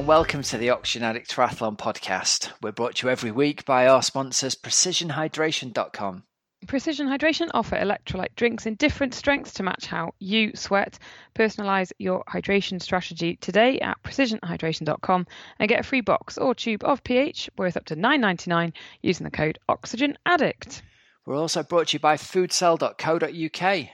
and welcome to the Oxygen Addict Triathlon podcast. We're brought to you every week by our sponsors, PrecisionHydration.com. Precision Hydration offer electrolyte drinks in different strengths to match how you sweat. Personalize your hydration strategy today at precisionhydration.com and get a free box or tube of pH worth up to $9.99 using the code OxygenAddict. We're also brought to you by foodcell.co.uk.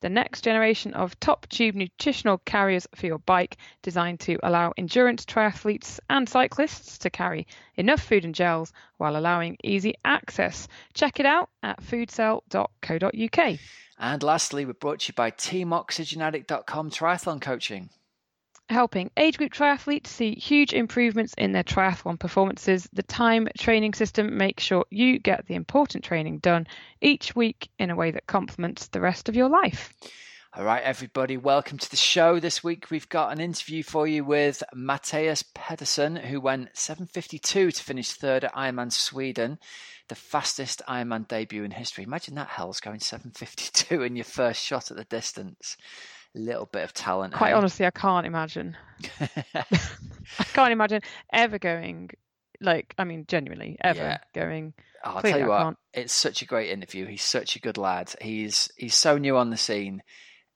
The next generation of top tube nutritional carriers for your bike, designed to allow endurance triathletes and cyclists to carry enough food and gels while allowing easy access. Check it out at foodcell.co.uk. And lastly, we're brought to you by TeamOxygenAddict.com Triathlon Coaching. Helping age group triathletes see huge improvements in their triathlon performances. The time training system makes sure you get the important training done each week in a way that complements the rest of your life. All right, everybody, welcome to the show. This week we've got an interview for you with Mathias Petersen, who went 7.52 to finish third at Ironman Sweden, the fastest Ironman debut in history. Imagine that, Hells, going 7.52 in your first shot at the distance. Little bit of talent. Quite eh? honestly, I can't imagine. I can't imagine ever going, like, I mean, genuinely, ever Yeah. going. Oh, I'll tell you what, it's such a great interview. He's such a good lad. He's he's so new on the scene.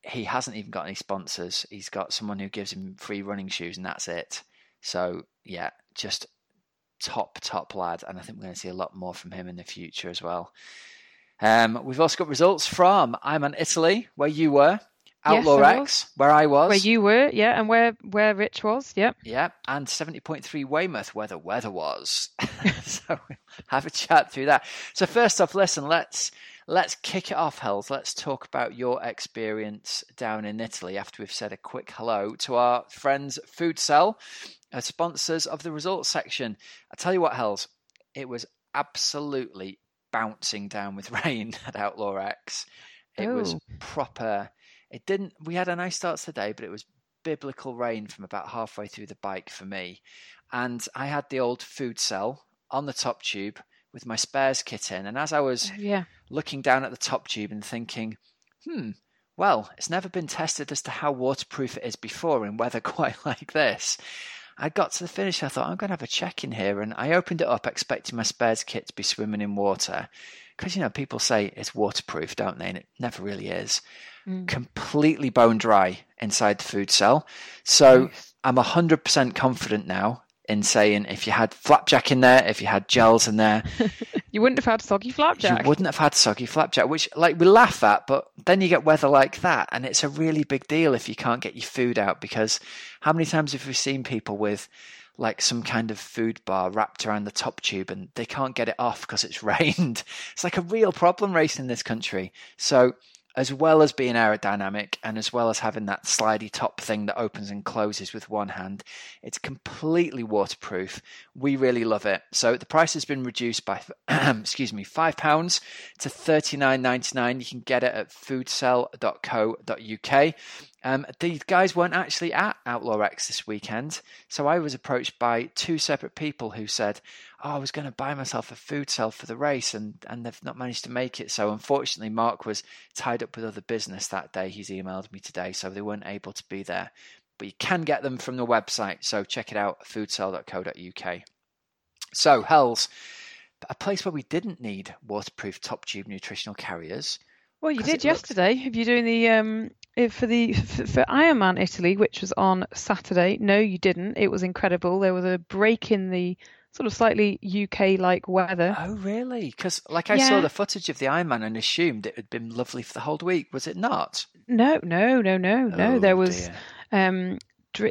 He hasn't even got any sponsors. He's got someone who gives him free running shoes, and that's it. So yeah, just top top lad, and I think we're going to see a lot more from him in the future as well. Um, we've also got results from Ironman Italy, where you were, Outlaw I X, where I was, Where you were, yeah, and where where Rich was, yep. yeah, and 70.3 Weymouth, where the weather was. so we'll have a chat through that. So first off, listen, let's let's kick it off, Hells. Let's talk about your experience down in Italy after we've said a quick hello to our friends Food Cell, uh, sponsors of the results section. I tell you what, Hells, it was absolutely bouncing down with rain at Outlaw X. It was Oh. proper. It didn't. We had a nice start to the day, but it was biblical rain from about halfway through the bike for me. And I had the old food cell on the top tube with my spares kit in. And as I was Yeah. looking down at the top tube and thinking, hmm, well, it's never been tested as to how waterproof it is before in weather quite like this. I got to the finish. I thought, I'm going to have a check in here. And I opened it up expecting my spares kit to be swimming in water. Because, you know, people say it's waterproof, don't they? And it never really is Mm. completely bone dry inside the food cell. So Nice. I'm 100% confident now in saying if you had flapjack in there, if you had gels in there, You wouldn't have had soggy flapjack. you wouldn't have had soggy flapjack, which like we laugh at, but then you get weather like that, and it's a really big deal if you can't get your food out because how many times have we seen people with like some kind of food bar wrapped around the top tube and they can't get it off because it's rained? It's like a real problem racing in this country. So as well as being aerodynamic and as well as having that slidey top thing that opens and closes with one hand, it's completely waterproof. We really love it. So the price has been reduced by, excuse me, five pounds to thirty nine ninety nine. You can get it at foodcell.co.uk. Um, these guys weren't actually at Outlaw X this weekend, so I was approached by two separate people who said, "Oh, I was going to buy myself a food cell for the race, and and they've not managed to make it." So unfortunately, Mark was tied up with other business that day. He's emailed me today, so they weren't able to be there. But you can get them from the website, so check it out, foodcell.co.uk. So, Hells, a place where we didn't need waterproof top tube nutritional carriers. Well, you did it looked- yesterday. If you're doing the um for the for, Ironman Italy, which was on Saturday, no, you didn't. It was incredible. There was a break in the sort of slightly UK-like weather. Oh, really? Because, like, I saw the footage of the Ironman and assumed it had been lovely for the whole week. Was it not? No, no, no, no, no. Oh, there was dear. um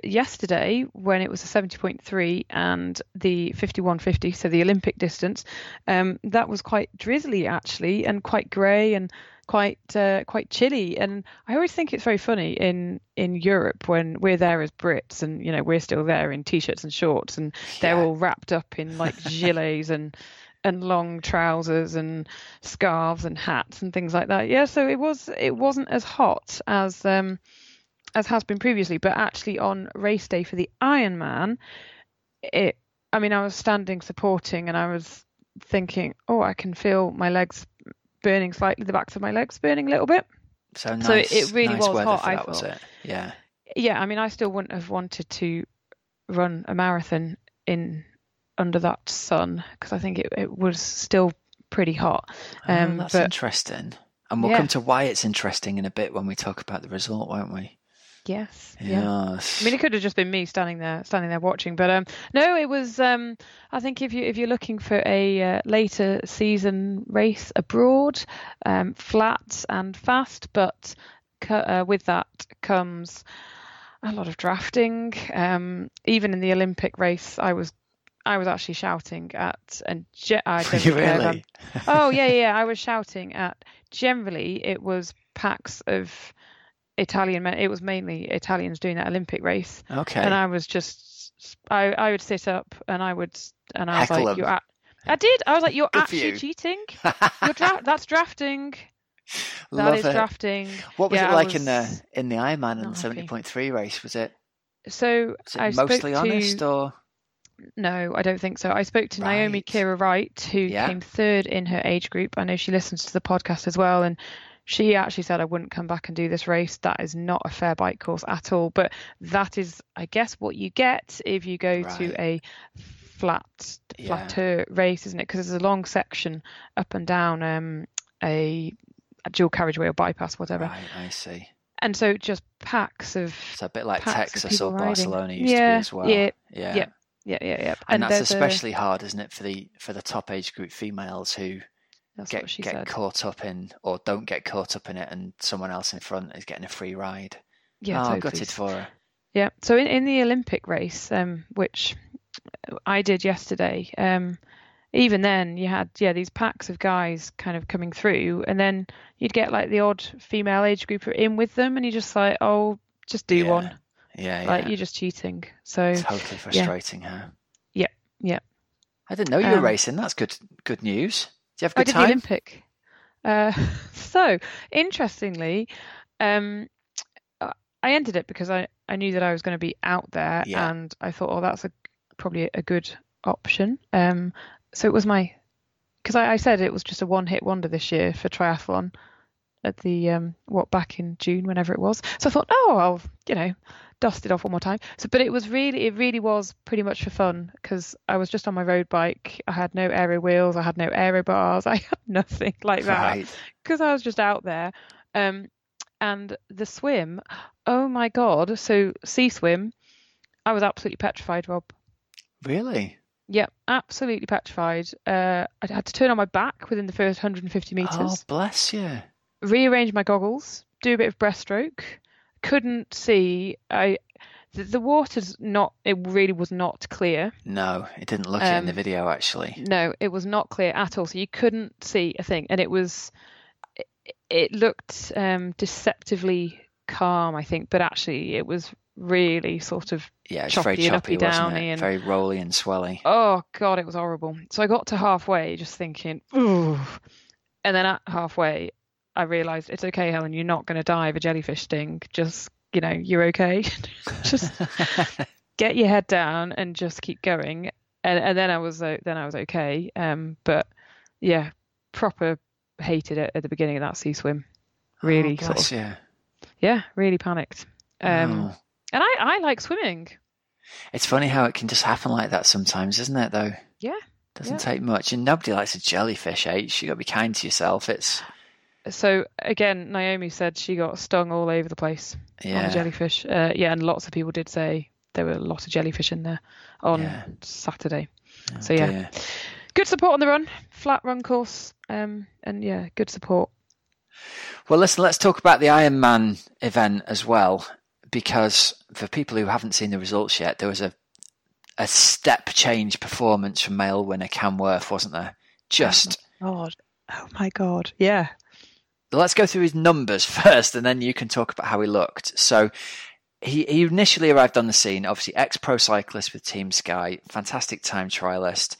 yesterday when it was a 70.3 and the 51.50, so the Olympic distance. Um, that was quite drizzly actually, and quite grey and quite uh, quite chilly. And I always think it's very funny in in Europe when we're there as Brits, and you know we're still there in t-shirts and shorts, and they're Yeah. all wrapped up in like gilets and and long trousers and scarves and hats and things like that. Yeah, so it was it wasn't as hot as um as has been previously, but actually on race day for the Ironman, it I mean I was standing supporting and I was thinking, oh, I can feel my legs burning slightly, the backs of my legs burning a little bit. So, nice, So it- it really nice was hot, I that, was thought. it? Yeah. Yeah, I mean I still wouldn't have wanted to run a marathon in under that sun because I think it, it was still pretty hot. Um, oh, that's but, interesting. And we'll yeah. come to why it's interesting in a bit when we talk about the result, won't we? Yes. Yes. Yeah. I mean, it could have just been me standing there, standing there watching, but um, no, it was. Um, I think if you if you're looking for a uh, later season race abroad, um, flat and fast, but uh, with that comes a lot of drafting. Um, even in the Olympic race, I was I was actually shouting at and ge- I don't really? oh yeah, yeah, I was shouting at. Generally, it was packs of Italian men. It was mainly Italians doing that Olympic race. Okay. And I was just, I, I would sit up and I would, and I was Heckle like, them. you're at, I did. I was like, you're Good actually you. cheating. You're dra- that's drafting. That Love is it. drafting. What was Yeah, it like in the in the Ironman and seventy point three race? Was it, So was it I mostly honest to, or No, I don't think so. I spoke to Naomi Kira Wright, who Yeah. came third in her age group. I know she listens to the podcast as well, and she actually said I wouldn't come back and do this race. That is not a fair bike course at all. But that is, I guess, what you get if you go Right. to a flat, Yeah. flatter race, isn't it? Because there's a long section up and down um, a, a dual carriageway or bypass, whatever. right? I see. And so just packs of It's a bit like Texas or riding. Barcelona used to be as well. yeah, yeah. yeah. yeah, yeah, yeah. And, that's there's a- especially hard, isn't it, for the for the top age group females who that's get what she get said. caught up in or don't get caught up in it, and someone else in front is getting a free ride. Yeah, oh, totally. gutted for her. Yeah. So in, in the Olympic race, um, which I did yesterday, um, even then you had yeah these packs of guys kind of coming through, and then you'd get like the odd female age grouper in with them, and you're just like, oh, just do Yeah, one, Yeah, like yeah. you're just cheating. So Totally frustrating, huh? Yeah, yeah. I didn't know you were Um, racing. That's good. Good news. You have a I good did the? Olympic. Uh, so interestingly, um, I- ended it because I, I knew that I was going to be out there, Yeah. and I thought, oh, that's a probably a good option. Um, so it was my because I, I said it was just a one hit wonder this year for triathlon at the um what back in June whenever it was. So I thought, oh, I'll you know dust it off one more time. So, but it was really it really was pretty much for fun because I was just on my road bike. I had no aero wheels, I had no aero bars, I had nothing like that Right. because I was just out there. Um, and the swim, oh my god! So sea swim, I was absolutely petrified, Rob. Really? Yeah, absolutely petrified. Uh, I had to turn on my back within the first 150 meters. Oh, bless you. Rearrange my goggles, do a bit of breaststroke. Couldn't see. I the, the water's not. It really was not clear. No, it didn't look it in the Um, video actually. No, it was not clear at all. So you couldn't see a thing, and it was. It, it looked um, deceptively calm, I think, but actually it was really sort of Yeah, it's very choppy and choppy, uppy wasn't downy it? and- Very rolly and swelly. Oh god, it was horrible. So I got to halfway, just thinking, ooh, and then at halfway, I realised it's okay, Helen. You're not going to die of a jellyfish sting. Just you know, you're okay. just get your head down and just keep going. And and then I was uh, then I was okay. Um, but yeah, proper hated it at the beginning of that sea swim. Really oh, sort of you. yeah, really panicked. Um, Oh. and I I like swimming. It's funny how it can just happen like that sometimes, isn't it? Though Yeah. doesn't yeah. take much, and nobody likes a jellyfish. H. You got to be kind to yourself. It's So again, Naomi said she got stung all over the place on yeah, the jellyfish. Uh, yeah, and lots of people did say there were a lot of jellyfish in there on Yeah. Saturday. Oh, so yeah. dear. Good support on the run, flat run course, um, and yeah, good support. Well, listen, let's talk about the Ironman event as well, because for people who haven't seen the results yet, there was a a step change performance from male winner Cam Wurf, wasn't there? Just God, oh my God, yeah. Let's go through his numbers first, and then you can talk about how he looked. So. He, he initially arrived on the scene, obviously ex pro cyclist with Team Sky, fantastic time trialist,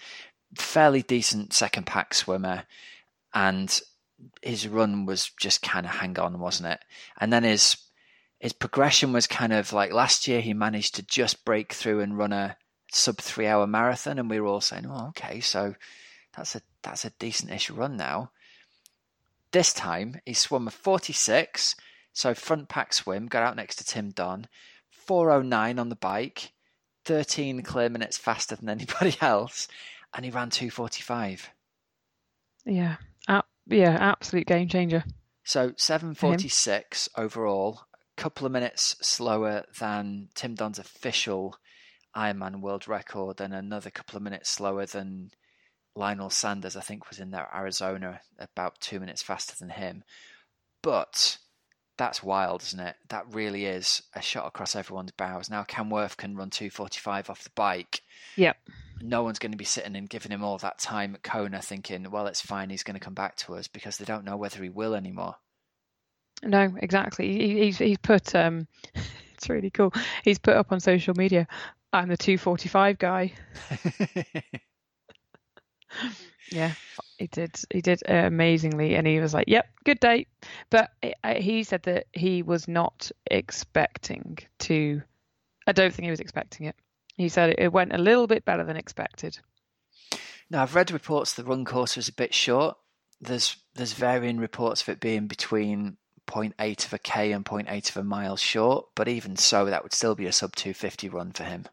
fairly decent second pack swimmer, and his run was just kind of hang on, wasn't it? And then his his progression was kind of like last year he managed to just break through and run a sub three hour marathon, and we were all saying, "Oh, okay, so that's a that's a decent-ish run now." This time he swum a forty six, so front pack swim, got out next to Tim Don, four oh nine on the bike, 13 clear minutes faster than anybody else, and he ran 245. Yeah, uh, yeah, absolute game changer. So 746 overall, a couple of minutes slower than Tim Don's official Ironman world record, and another couple of minutes slower than Lionel Sanders, I think, was in there Arizona, about two minutes faster than him. But that's wild, isn't it? That really is a shot across everyone's bows. Now Cam Wurf can run 245 off the bike. Yep. No one's going to be sitting and giving him all that time at Kona thinking, well, it's fine, he's going to come back to us because they don't know whether he will anymore. No, exactly. He, he's he's put um, it's really cool. He's put up on social media. I'm the 245 guy. yeah, he did. He did amazingly, and he was like, "Yep, good day." But he said that he was not expecting to. I don't think he was expecting it. He said it went a little bit better than expected. Now I've read reports the run course was a bit short. There's there's varying reports of it being between 0.8 of a k and 0.8 of a mile short, but even so, that would still be a sub 250 run for him.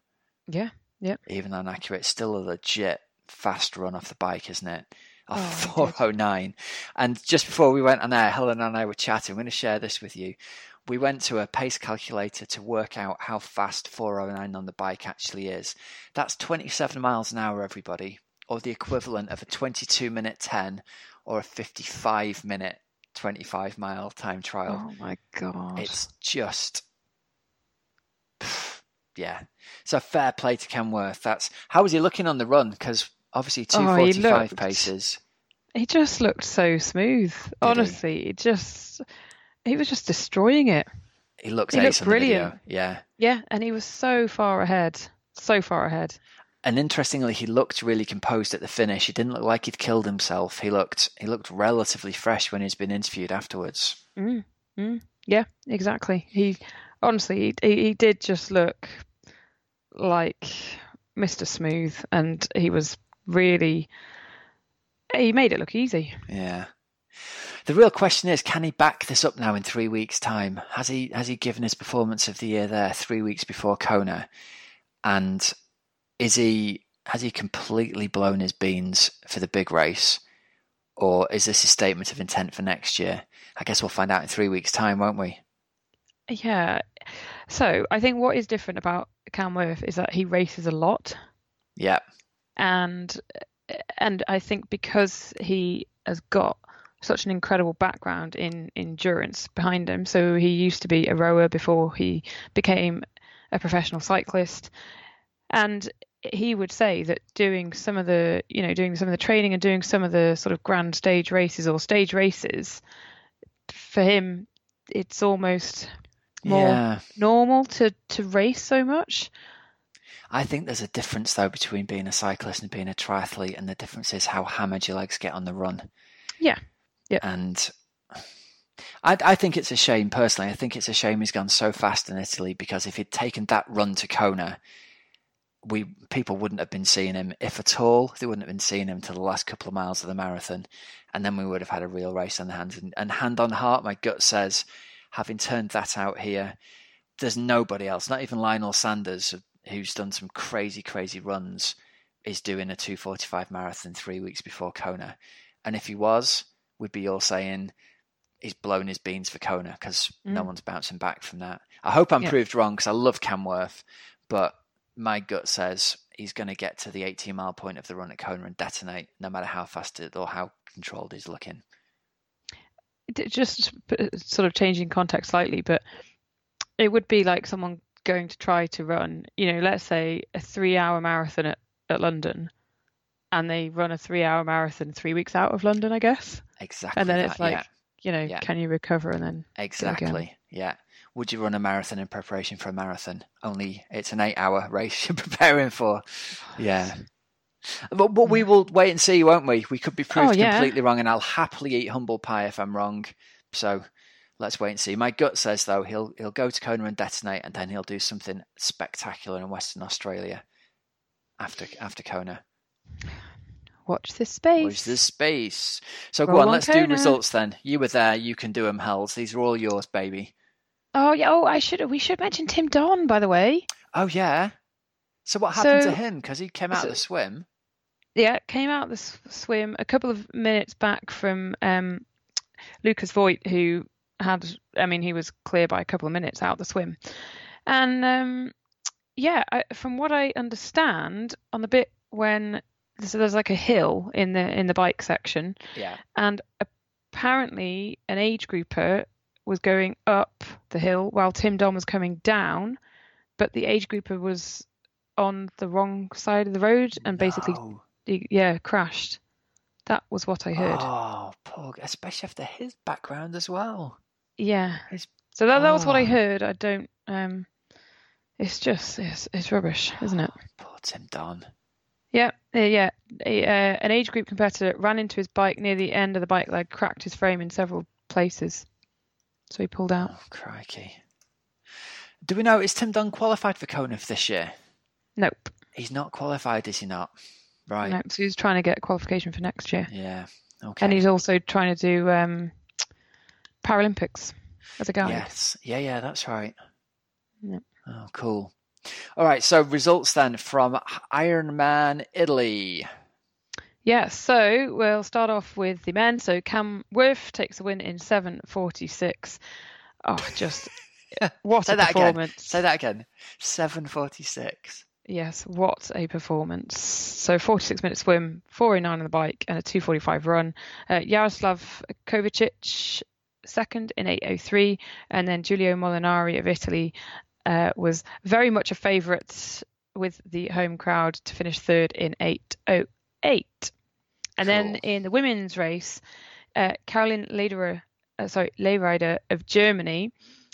Yeah, yeah. Even inaccurate, still a legit fast run off the bike, isn't it? Oh, 409. And just before we went on air, Helen and I were chatting. I'm going to share this with you. We went to a pace calculator to work out how fast 409 on the bike actually is. That's 27 miles an hour, everybody, or the equivalent of a 22 minute 10 or a 55 minute 25 mile time trial. Oh my god. It's just yeah. So fair play to Wurf. That's how was he looking on the run? Because obviously two Oh, he looked- paces. He just looked so smooth. Honestly, it just he was just destroying it. He looked He looked on the video. brilliant. Yeah. Yeah, and he was so far ahead. So far ahead. And interestingly, he looked really composed at the finish. He didn't look like he'd killed himself. He looked he looked relatively fresh when he's been interviewed afterwards. Mm, mm, yeah, exactly. He honestly he, he did just look like Mr. Smooth, and he was really he made it look easy. Yeah. The real question is, can he back this up now in three weeks' time? Has he has he given his performance of the year there three weeks before Kona? And is he has he completely blown his beans for the big race? Or is this a statement of intent for next year? I guess we'll find out in three weeks' time, won't we? Yeah. So I think what is different about Cam Wurf is that he races a lot, Yeah. And and I think because he has got such an incredible background in endurance behind him. So he used to be a rower before he became a professional cyclist, and he would say that doing some of the you know doing some of the training and doing some of the sort of grand stage races or stage races for him it's almost more Yeah. normal to to race so much I think there's a difference though between being a cyclist and being a triathlete, and the difference is how hammered your legs get on the run. Yeah. Yeah. And I, I think it's a shame personally. I think it's a shame he's gone so fast in Italy because if he'd taken that run to Kona, we people wouldn't have been seeing him, if at all. They wouldn't have been seeing him to the last couple of miles of the marathon, and then we would have had a real race on the hands. And, and hand on heart, my gut says, having turned that out here, there's nobody else, not even Lionel Sanders, who's done some crazy, crazy runs, is doing a 245 marathon three weeks before Kona. And if he was, we'd be all saying he's blown his beans for Kona because no Mm. one's bouncing back from that. I hope I'm Yeah. proved wrong because I love Cam Wurf, but my gut says he's going to get to the 18 mile point of the run at Kona and detonate, no matter how fast it or how controlled he's looking. Just sort of changing context slightly, but it would be like someone going to try to run, you know, let's say a three hour marathon at, at London and they run a three hour marathon three weeks out of London, I guess. Exactly. And then that, it's like, yeah, you know, Yeah. can you recover and then exactly. Yeah. Would you run a marathon in preparation for a marathon? Only it's an eight hour race you're preparing for. Yeah. But, but we mm. will wait and see, won't we? We could be oh, proved Oh, yeah. completely wrong, and I'll happily eat humble pie if I'm wrong. So let's wait and see. My gut says though he'll he'll go to Kona and detonate, and then he'll do something spectacular in Western Australia after after Kona. watch this space. Watch this space. So go on, on let's do results then. You were there, you can do them, Hells. These are all yours, baby. Oh yeah, oh I should we should mention Tim Don by the way. Oh yeah. So what happened So- to him? Because he came out so- of the swim. Yeah, came out of the swim a couple of minutes back from um, Lukasz Wojt, who had, I mean, he was clear by a couple of minutes out the swim. And um, yeah, I, from what I understand, on the bit when so there's like a hill in the in the bike section, Yeah. and apparently an age grouper was going up the hill while Tim Don was coming down, but the age grouper was on the wrong side of the road and basically No. he- yeah, crashed. That was what I heard. Oh, poor, especially after his background as well. Yeah. His- So that that was what I Oh. heard. I don't um it's just it's it's rubbish, isn't it? Poor Tim Don. Yeah, yeah. A, uh, an age group competitor ran into his bike near the end of the bike leg, cracked his frame in several places. So he pulled out. Oh, crikey. Do we know, is Tim Don qualified for Kona for this year? Nope. He's not qualified, is he not? Right. Nope. So he's trying to get qualification for next year. Yeah. Okay. And he's also trying to do um Paralympics as a guide. Yes. Yeah, yeah, that's right. Yep. Oh, cool. All right. So results then from Ironman Italy. Yeah, so we'll start off with the men. So Cam Wurf takes the win in 7:46. Oh, just what Say a that again. performance! Say that again. 746. Yes, what a performance! So 46 minute swim, 4:09 on the bike, and a 2:45 run. Uh, Jaroslav Kovacic second in 8:03, and then Giulio Molinari of Italy uh, was very much a favourite with the home crowd to finish third in 8:08. And then in the women's race, uh, Caroline Lederer, uh, sorry, Lehrieder of Germany,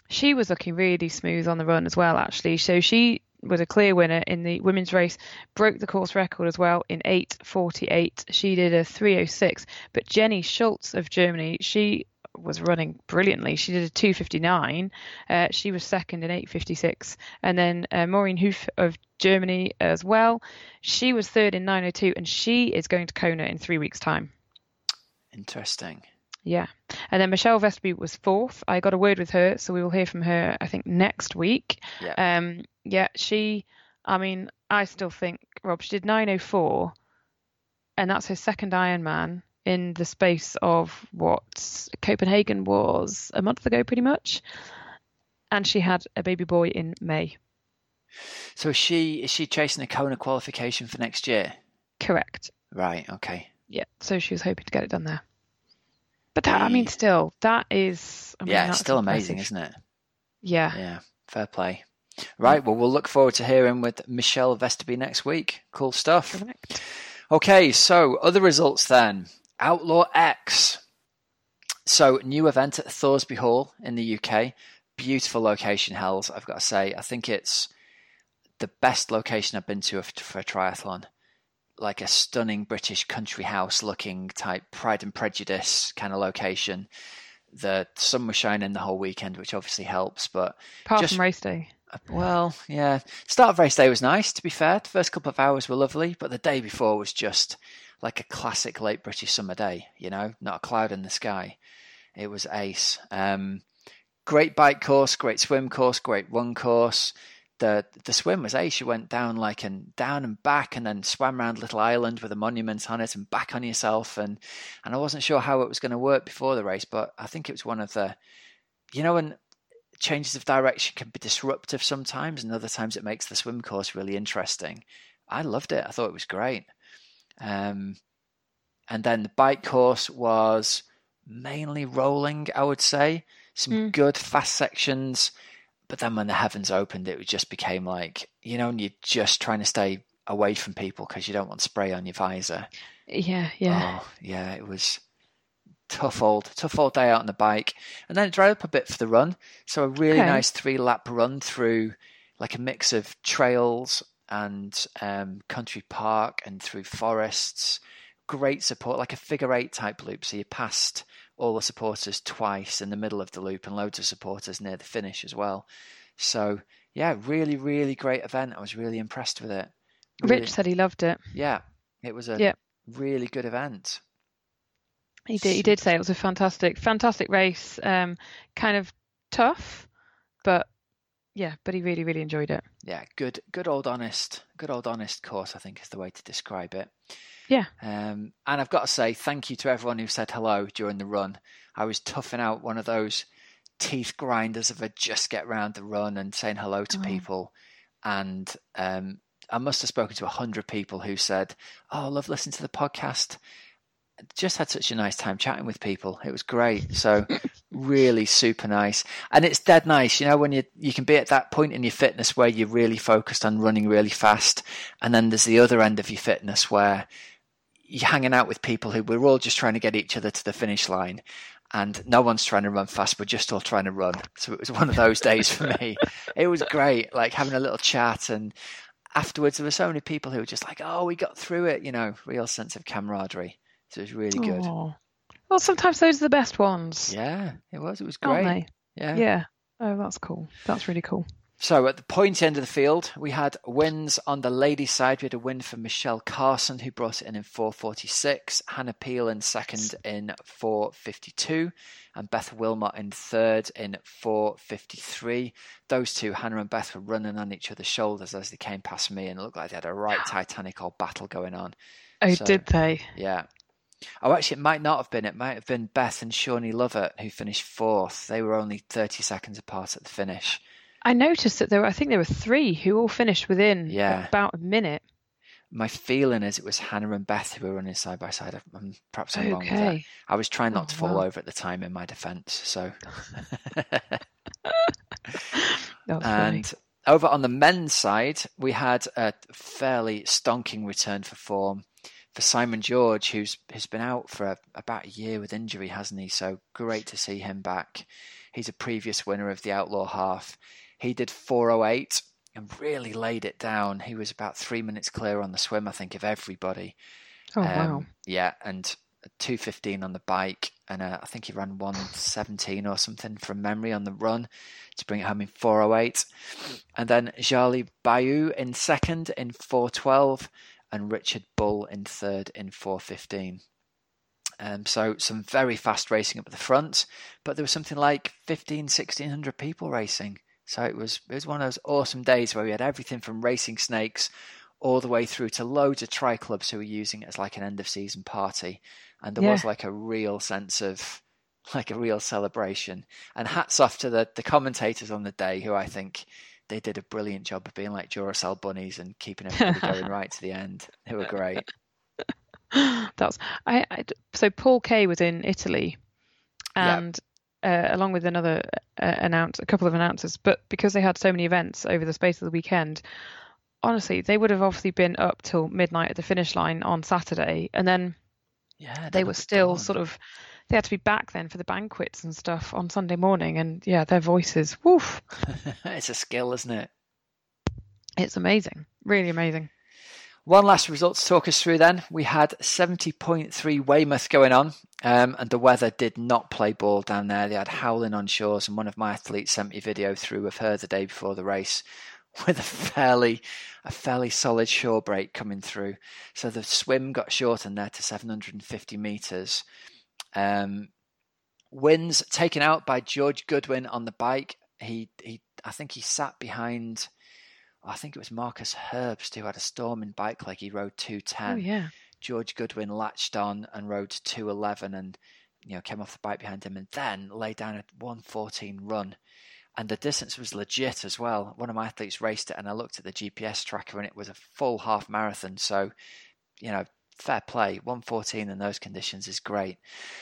she was looking really smooth on the run as well, actually. So she was a clear winner in the women's race, broke the course record as well in 8:48. She did a 3:06, but Jenny Schulz of Germany, she was running brilliantly. She did a 2:59. Uh, she was second in 8:56, and then uh, Mareen Hufe of Germany as well. She was third in 9:02, and she is going to Kona in three weeks' time. Interesting. Yeah. And then Michelle Vesterby was fourth. I got a word with her, so we will hear from her, I think, next week. Yeah. Um, yeah, she, I mean, I still think, Rob, she did 904, and that's her second Ironman in the space of what Copenhagen was a month ago, pretty much. And she had a baby boy in May. So is she is she chasing a Kona qualification for next year? Correct. Right. Okay. Yeah. So she was hoping to get it done there. But that, I mean, still, that is. I mean, yeah, it's still amazing, isn't it? Yeah. Yeah. Fair play. Right. Well, we'll look forward to hearing with Michelle Vesterby next week. Cool stuff. Correct. Okay, so other results then. Outlaw X. So, new event at Thoresby Hall in the UK. Beautiful location, Hells. I've got to say, I think it's the best location I've been to for a triathlon. Like a stunning British country house looking type Pride and Prejudice kind of location. The sun was shining the whole weekend, which obviously helps, but Apart Just- from race day. well, yeah. Start of race day was nice, to be fair. The first couple of hours were lovely, but the day before was just like a classic late British summer day, you know, not a cloud in the sky. It was ace. Um, great bike course, great swim course, great run course. The the swim was ace. You went down like and down and back and then swam around little island with a monument on it and back on yourself and and I wasn't sure how it was going to work before the race, but I think it was one of the you know when changes of direction can be disruptive sometimes, and other times it makes the swim course really interesting. I loved it. I thought it was great. Um, and then the bike course was mainly rolling, I would say. Some Mm. good fast sections, but then when the heavens opened, it just became like you know, and you're just trying to stay away from people because you don't want spray on your visor. Yeah, yeah. Oh, yeah, it was tough old, tough old day out on the bike, and then it dried up a bit for the run. So a really Okay. nice three lap run through like a mix of trails and um, country park and through forests. Great support, like a figure eight type loop. So you passed all the supporters twice in the middle of the loop, and loads of supporters near the finish as well. So yeah, really, really great event. I was really impressed with it. Really- Rich said he loved it. yeah, it was a Yeah. really good event. He did. He did say it was a fantastic, fantastic race. Um, kind of tough, but yeah, but he really, really enjoyed it. Yeah, good, good old honest, good old honest course. I think is the way to describe it. Yeah. Um, and I've got to say thank you to everyone who said hello during the run. I was toughing out one of those teeth grinders of a just get round the run and saying hello to Oh. people, and um, I must have spoken to a hundred people who said, "Oh, I love listening to the podcast." Just had such a nice time chatting with people. It was great. So really super nice, and it's dead nice. You know when you you can be at that point in your fitness where you're really focused on running really fast, and then there's the other end of your fitness where you're hanging out with people who we're all just trying to get each other to the finish line and no one's trying to run fast we're just all trying to run so it was one of those days for me it was great like having a little chat and afterwards there were so many people who were just like oh we got through it you know real sense of camaraderie so it was really good Aw. Well, sometimes those are the best ones, yeah it was it was aren't great they? yeah Yeah. Oh, that's cool. That's really cool. So at the point end of the field, we had wins on the ladies' side. We had a win for Michelle Carson, who brought it in in 4:46. Hannah Peel in second in 4:52, and Beth Wilmot in third in 4:53. Those two, Hannah and Beth, were running on each other's shoulders as they came past me, and it looked like they had a right Titanic old battle going on. Oh, So- did they? Yeah. Oh, actually, it might not have been. It might have been Beth and Shawnee Lovett who finished fourth. They were only 30 seconds apart at the finish. I noticed that there were, I think there were three who all finished within Yeah. about a minute. my feeling is it was Hannah and Beth who were running side by side. I'm, perhaps I'm wrong with that. Okay. I was trying not Oh, to fall wow. over at the time in my defence. So, and over on the men's side, we had a fairly stonking return for form for Simon George, who's who's been out for a, about a year with injury, hasn't he? So great to see him back. He's a previous winner of the Outlaw Half. He did 408 and really laid it down. He was about three minutes clear on the swim, I think, of everybody. Oh, wow. Um, Yeah, and two fifteen on the bike, and uh, I think he ran one seventeen or something from memory on the run to bring it home in four oh eight, and then Jali Bayou in second in four twelve, and Richard Bull in third in four fifteen. Um, so some very fast racing up at the front, but there was something like 15, 1600 people racing. So it was it was one of those awesome days where we had everything from racing snakes all the way through to loads of tri clubs who were using it as like an end of season party, and there was like a real sense of like a real celebration. And hats off to the the commentators on the day who I think they did a brilliant job of being like Duracell bunnies and keeping everybody going right to the end. They were great. That's I, I so Paul Kaye was in Italy, and uh, along with another uh, announce a couple of announcers, but because they had so many events over the space of the weekend, honestly, they would have obviously been up till midnight at the finish line on Saturday, and then Yeah, they were still sort of they had to be back then for the banquets and stuff on Sunday morning, and yeah, their voices, woof, it's a skill, isn't it? it's amazing, really amazing. One last result to talk us through then. We had 70.3 Weymouth going on, um, and the weather did not play ball down there. They had howling on shores, and one of my athletes sent me video through of her the day before the race with a fairly a fairly solid shore break coming through. So the swim got shortened there to 750 metres. Um, wins taken out by George Goodwin on the bike. He he I think he sat behind I think it was Marcus Herbst who had a storming bike leg. He rode two ten. oh yeah, George Goodwin latched on and rode two eleven, and you know came off the bike behind him, and then laid down a one fourteen run. And the distance was legit as well. One of my athletes raced it, and I looked at the GPS tracker, and it was a full half marathon. So, you know, fair play. One fourteen in those conditions is great.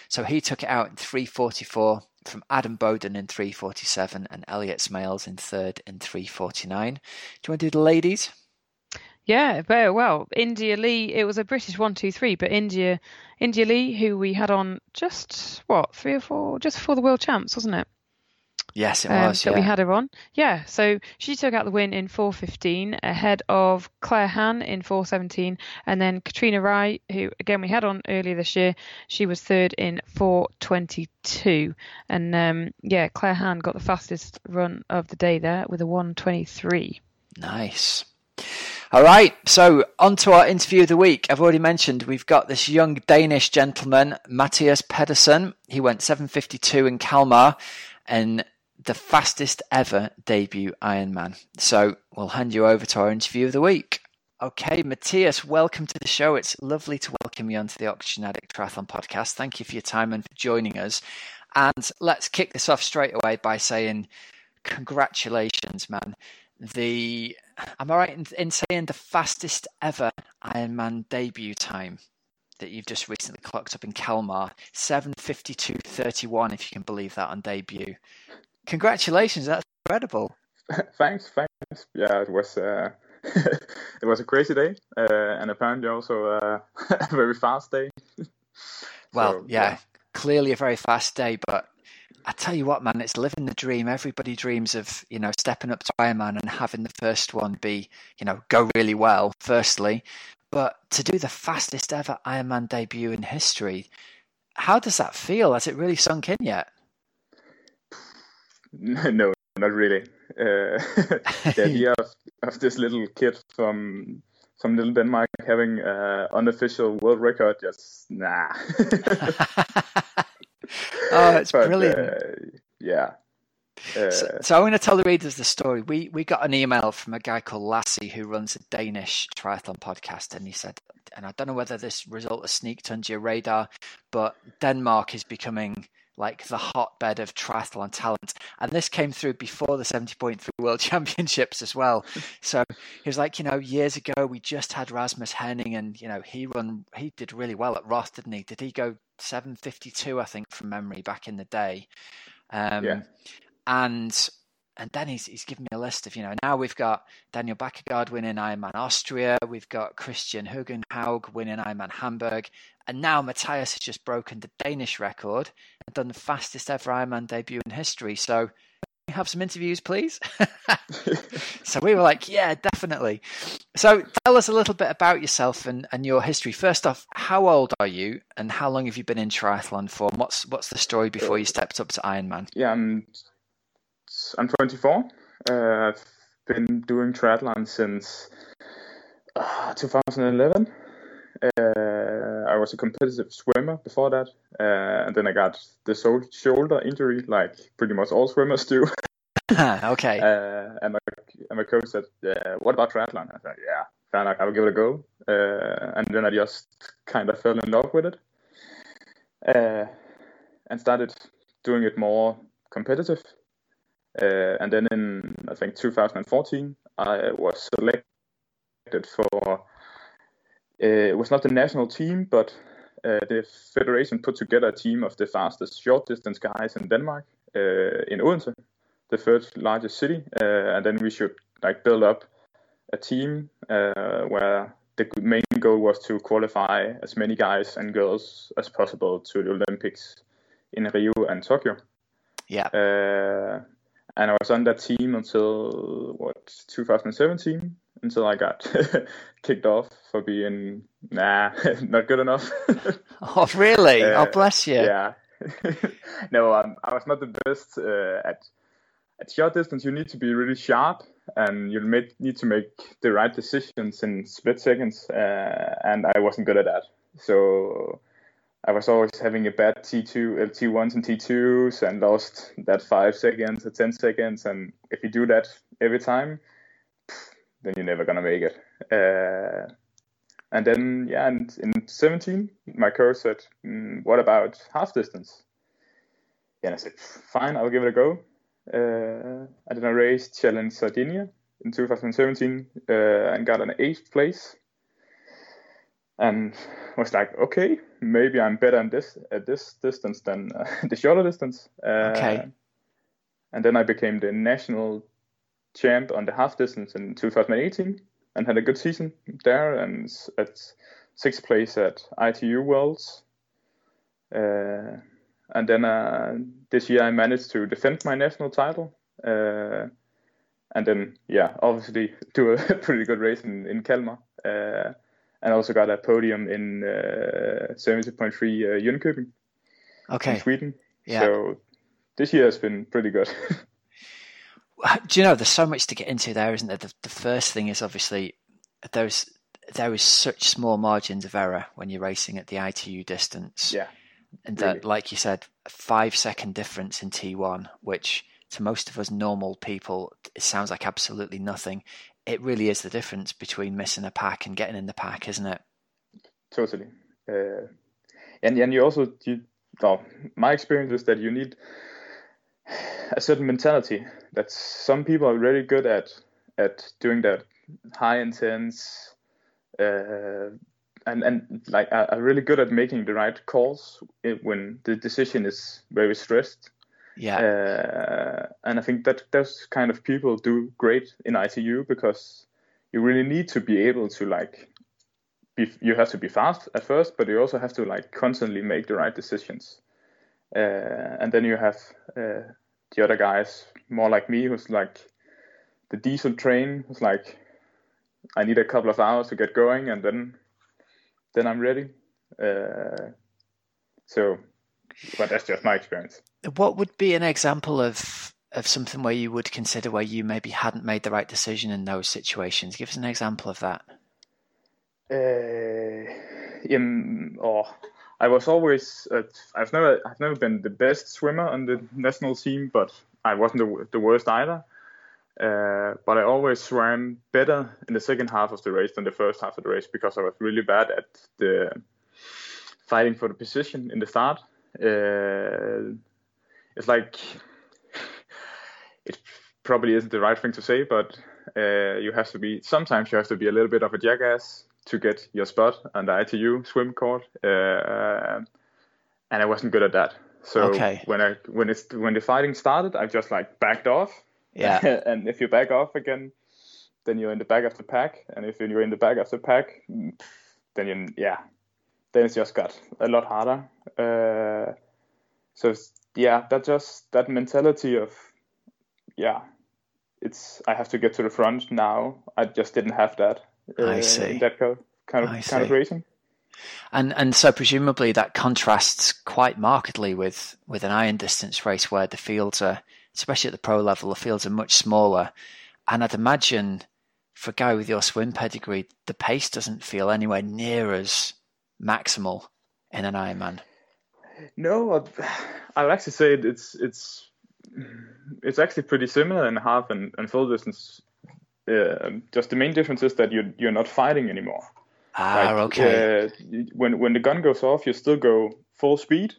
So he took it out in three forty four from Adam Bowden in 347 and Elliot Smales in third in 349. Do you want to do the ladies? Yeah, very well. India Lee, it was a British one, two, three, but India, India Lee, who we had on just what three or four, just before the World Champs, wasn't it? Yes, it Um, was. that yeah. we had her on. Yeah, so she took out the win in 4:15 ahead of Claire Hann in 4:17, and then Katrina Rai, who again we had on earlier this year, she was third in 4:22, and um, yeah, Claire Hann got the fastest run of the day there with a 1:23. Nice. All right, so on to our interview of the week. I've already mentioned we've got this young Danish gentleman, Mathias Petersen. He went 752 in Kalmar, and the fastest ever debut Ironman. So we'll hand you over to our interview of the week. Okay, Mathias, welcome to the show. It's lovely to welcome you onto the Oxygen Addict Triathlon podcast. Thank you for your time and for joining us. And let's kick this off straight away by saying congratulations, man. The am I right in, in saying the fastest ever Ironman debut time that you've just recently clocked up in Kalmar, seven fifty two thirty one, if you can believe that on debut. Congratulations, that's incredible. thanks, thanks. Yeah, it was uh, it was a crazy day, uh, and apparently also uh, a very fast day. well, so, yeah, yeah, clearly a very fast day, but I tell you what, man, it's living the dream. Everybody dreams of, you know, stepping up to Ironman and having the first one be, you know, go really well, firstly. But to do the fastest ever Ironman debut in history, how does that feel? Has it really sunk in yet? No, not really. Uh, the idea of, of this little kid from from little Denmark having an unofficial world record, just nah. oh, it's but, brilliant. Uh, yeah. Uh, so, so, I'm going to tell the readers the story. We we got an email from a guy called Lassie who runs a Danish triathlon podcast, and he said, and I don't know whether this result has sneaked under your radar, but Denmark is becoming like the hotbed of triathlon talent. And this came through before the 70.3 World Championships as well. So he was like, you know, years ago we just had Rasmus Henning and, you know, he run he did really well at Roth, didn't he? Did he go 752, I think, from memory back in the day? Um, yeah. and and then he's he's given me a list of you know now we've got Daniel Baekkegård winning Ironman Austria, we've got Kristian Høgenhaug winning Ironman Hamburg, and now Mathias has just broken the Danish record and done the fastest ever Ironman debut in history. So we have some interviews, please. so we were like, yeah, definitely. So tell us a little bit about yourself and, and your history. First off, how old are you and how long have you been in triathlon for? And what's what's the story before you stepped up to Ironman? Yeah, I'm I'm 24. Uh, I've been doing triathlon since uh, 2011. Uh, I was a competitive swimmer before that, uh, and then I got the so- shoulder injury, like pretty much all swimmers do. okay. Uh, and my and my coach said, "What about triathlon?" I said, "Yeah, fair enough. I will give it a go." Uh, and then I just kind of fell in love with it, uh, and started doing it more competitive. Uh, and then in I think 2014, I was selected for uh, it was not the national team, but uh, the federation put together a team of the fastest short distance guys in Denmark, uh, in Odense, the third largest city, and then we should like build up a team where the main goal was to qualify as many guys and girls as possible to the Olympics in Rio and Tokyo. Yeah. Uh, and I was on that team until what 2017, until I got kicked off for being nah, not good enough. oh, really? Uh, oh, bless you. Yeah. no, um, I was not the best uh, at at short distance. You need to be really sharp, and you need to make the right decisions in split seconds. Uh, and I wasn't good at that. So I was always having a bad T2, uh, T1s and T2s, and lost that five seconds or ten seconds. And if you do that every time, then you're never gonna make it. Uh, and then yeah, and in 17, my coach said, mm, "What about half distance?" And I said, "Fine, I'll give it a go." Uh, and then I raced Challenge Sardinia in 2017 uh, and got an eighth place. And was like, okay, maybe I'm better at this at this distance than uh, the shorter distance. Uh, okay. And then I became the national champ on the half distance in 2018 and had a good season there and at sixth place at ITU Worlds. Uh, and then uh, this year I managed to defend my national title. Uh, and then, yeah, obviously do a pretty good race in, in Kalmar. And also got a podium in uh, 70.3 uh, Jönköping okay. in Sweden. Yeah. So this year has been pretty good. do you know there's so much to get into there, isn't there? The, the first thing is obviously there's there is such small margins of error when you're racing at the ITU distance. Yeah. And really. that, like you said, a five second difference in T1, which to most of us normal people, it sounds like absolutely nothing. It really is the difference between missing a pack and getting in the pack, isn't it? Totally. Uh, and and you also you, well, my experience is that you need a certain mentality that some people are really good at at doing that high intense uh, and and like are really good at making the right calls when the decision is very stressed. Yeah. Uh, and I think that those kind of people do great in ITU because you really need to be able to like be, you have to be fast at first, but you also have to like constantly make the right decisions. Uh, and then you have uh, the other guys more like me, who's like the diesel train, who's like I need a couple of hours to get going, and then then I'm ready. Uh, so, but that's just my experience. What would be an example of of something where you would consider where you maybe hadn't made the right decision in those situations? Give us an example of that. Uh, or I was always uh, I've never I've never been the best swimmer on the national team, but I wasn't the, the worst either. Uh, but I always swam better in the second half of the race than the first half of the race because I was really bad at the fighting for the position in the start. Uh, it's like it probably isn't the right thing to say, but uh, you have to be sometimes you have to be a little bit of a jackass to get your spot on the ITU swim court, uh, and I wasn't good at that. So okay. when I when it's when the fighting started, I just like backed off. Yeah. and if you back off again, then you're in the back of the pack, and if you're in the back of the pack, then you yeah, then it's just got a lot harder. Uh, so yeah, that just that mentality of yeah, it's I have to get to the front now. I just didn't have that. Uh, I see. that kind of kind of, kind of racing. And and so presumably that contrasts quite markedly with with an iron distance race where the fields are, especially at the pro level, the fields are much smaller. And I'd imagine for a guy with your swim pedigree, the pace doesn't feel anywhere near as maximal in an Ironman. No, I would actually say it's it's it's actually pretty similar in half and, and full distance. Uh, just the main difference is that you you're not fighting anymore. Ah, like, okay. Uh, when when the gun goes off, you still go full speed,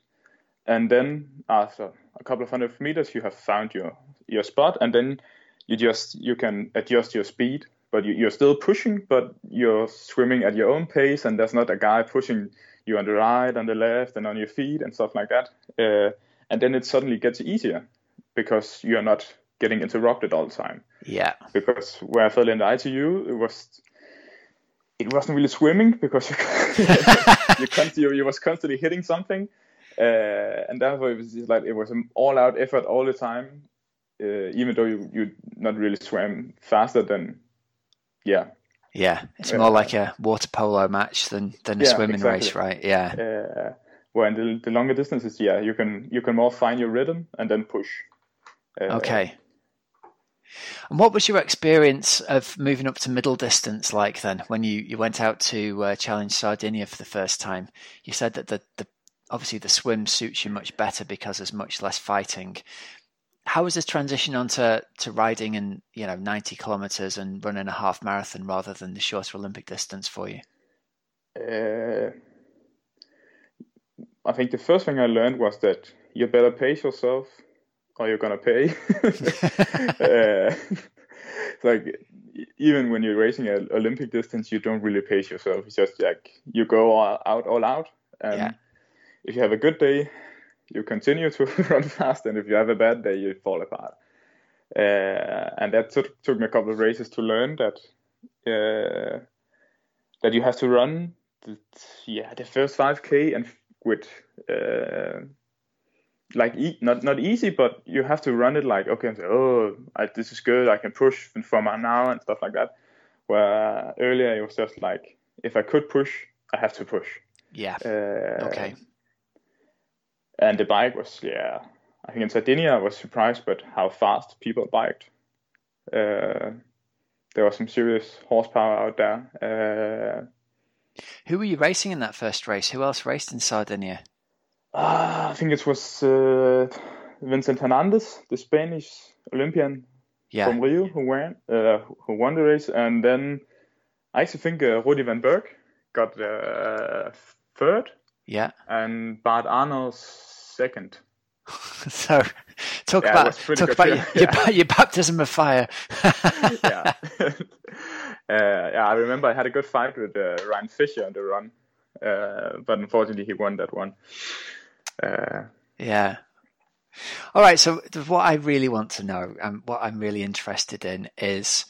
and then after a couple of hundred meters, you have found your your spot, and then you just you can adjust your speed. But you, you're still pushing, but you're swimming at your own pace, and there's not a guy pushing you on the right, on the left, and on your feet and stuff like that. Uh, and then it suddenly gets easier because you're not getting interrupted all the time. Yeah. Because where I fell in the ITU, it was it wasn't really swimming because you you, constantly, you was constantly hitting something, uh, and therefore it was just like it was an all-out effort all the time, uh, even though you you not really swam faster than, yeah. Yeah, it's more like a water polo match than than a yeah, swimming exactly. race, right? Yeah. Uh, well, in the, the longer distances, yeah, you can you can more find your rhythm and then push. Uh, okay. And what was your experience of moving up to middle distance like then when you, you went out to uh, challenge Sardinia for the first time? You said that the, the obviously the swim suits you much better because there's much less fighting. How was this transition onto to riding in you know 90 kilometers and running a half marathon rather than the shorter Olympic distance for you? Uh, I think the first thing I learned was that you better pace yourself or you're gonna pay. uh, like even when you're racing an Olympic distance, you don't really pace yourself. It's just like you go all out, all out, and Yeah. if you have a good day, you continue to run fast, and if you have a bad day, you fall apart. Uh, and that took, took me a couple of races to learn that uh, that you have to run, the, yeah, the first 5k and with uh, like e- not not easy, but you have to run it like okay, oh, I, this is good, I can push from now and stuff like that. Where earlier it was just like if I could push, I have to push. Yeah. Uh, Okay. And the bike was yeah, I think in Sardinia I was surprised but how fast people biked. Uh, there was some serious horsepower out there. Uh, Who were you racing in that first race? Who else raced in Sardinia? Ah, I think it was uh, Vincent Hernandez, the Spanish Olympian Yeah. from Rio, who won uh, who won the race, and then I actually think uh, Rudy von Berg got uh, third, Yeah. and Bart Aernouts second. So, talk Yeah, about talk about your, your, Yeah. your baptism of fire. yeah. uh, yeah, I remember I had a good fight with uh, Ryan Fisher on the run, uh, but unfortunately he won that one. Uh, Yeah. All right. So what I really want to know and what I'm really interested in is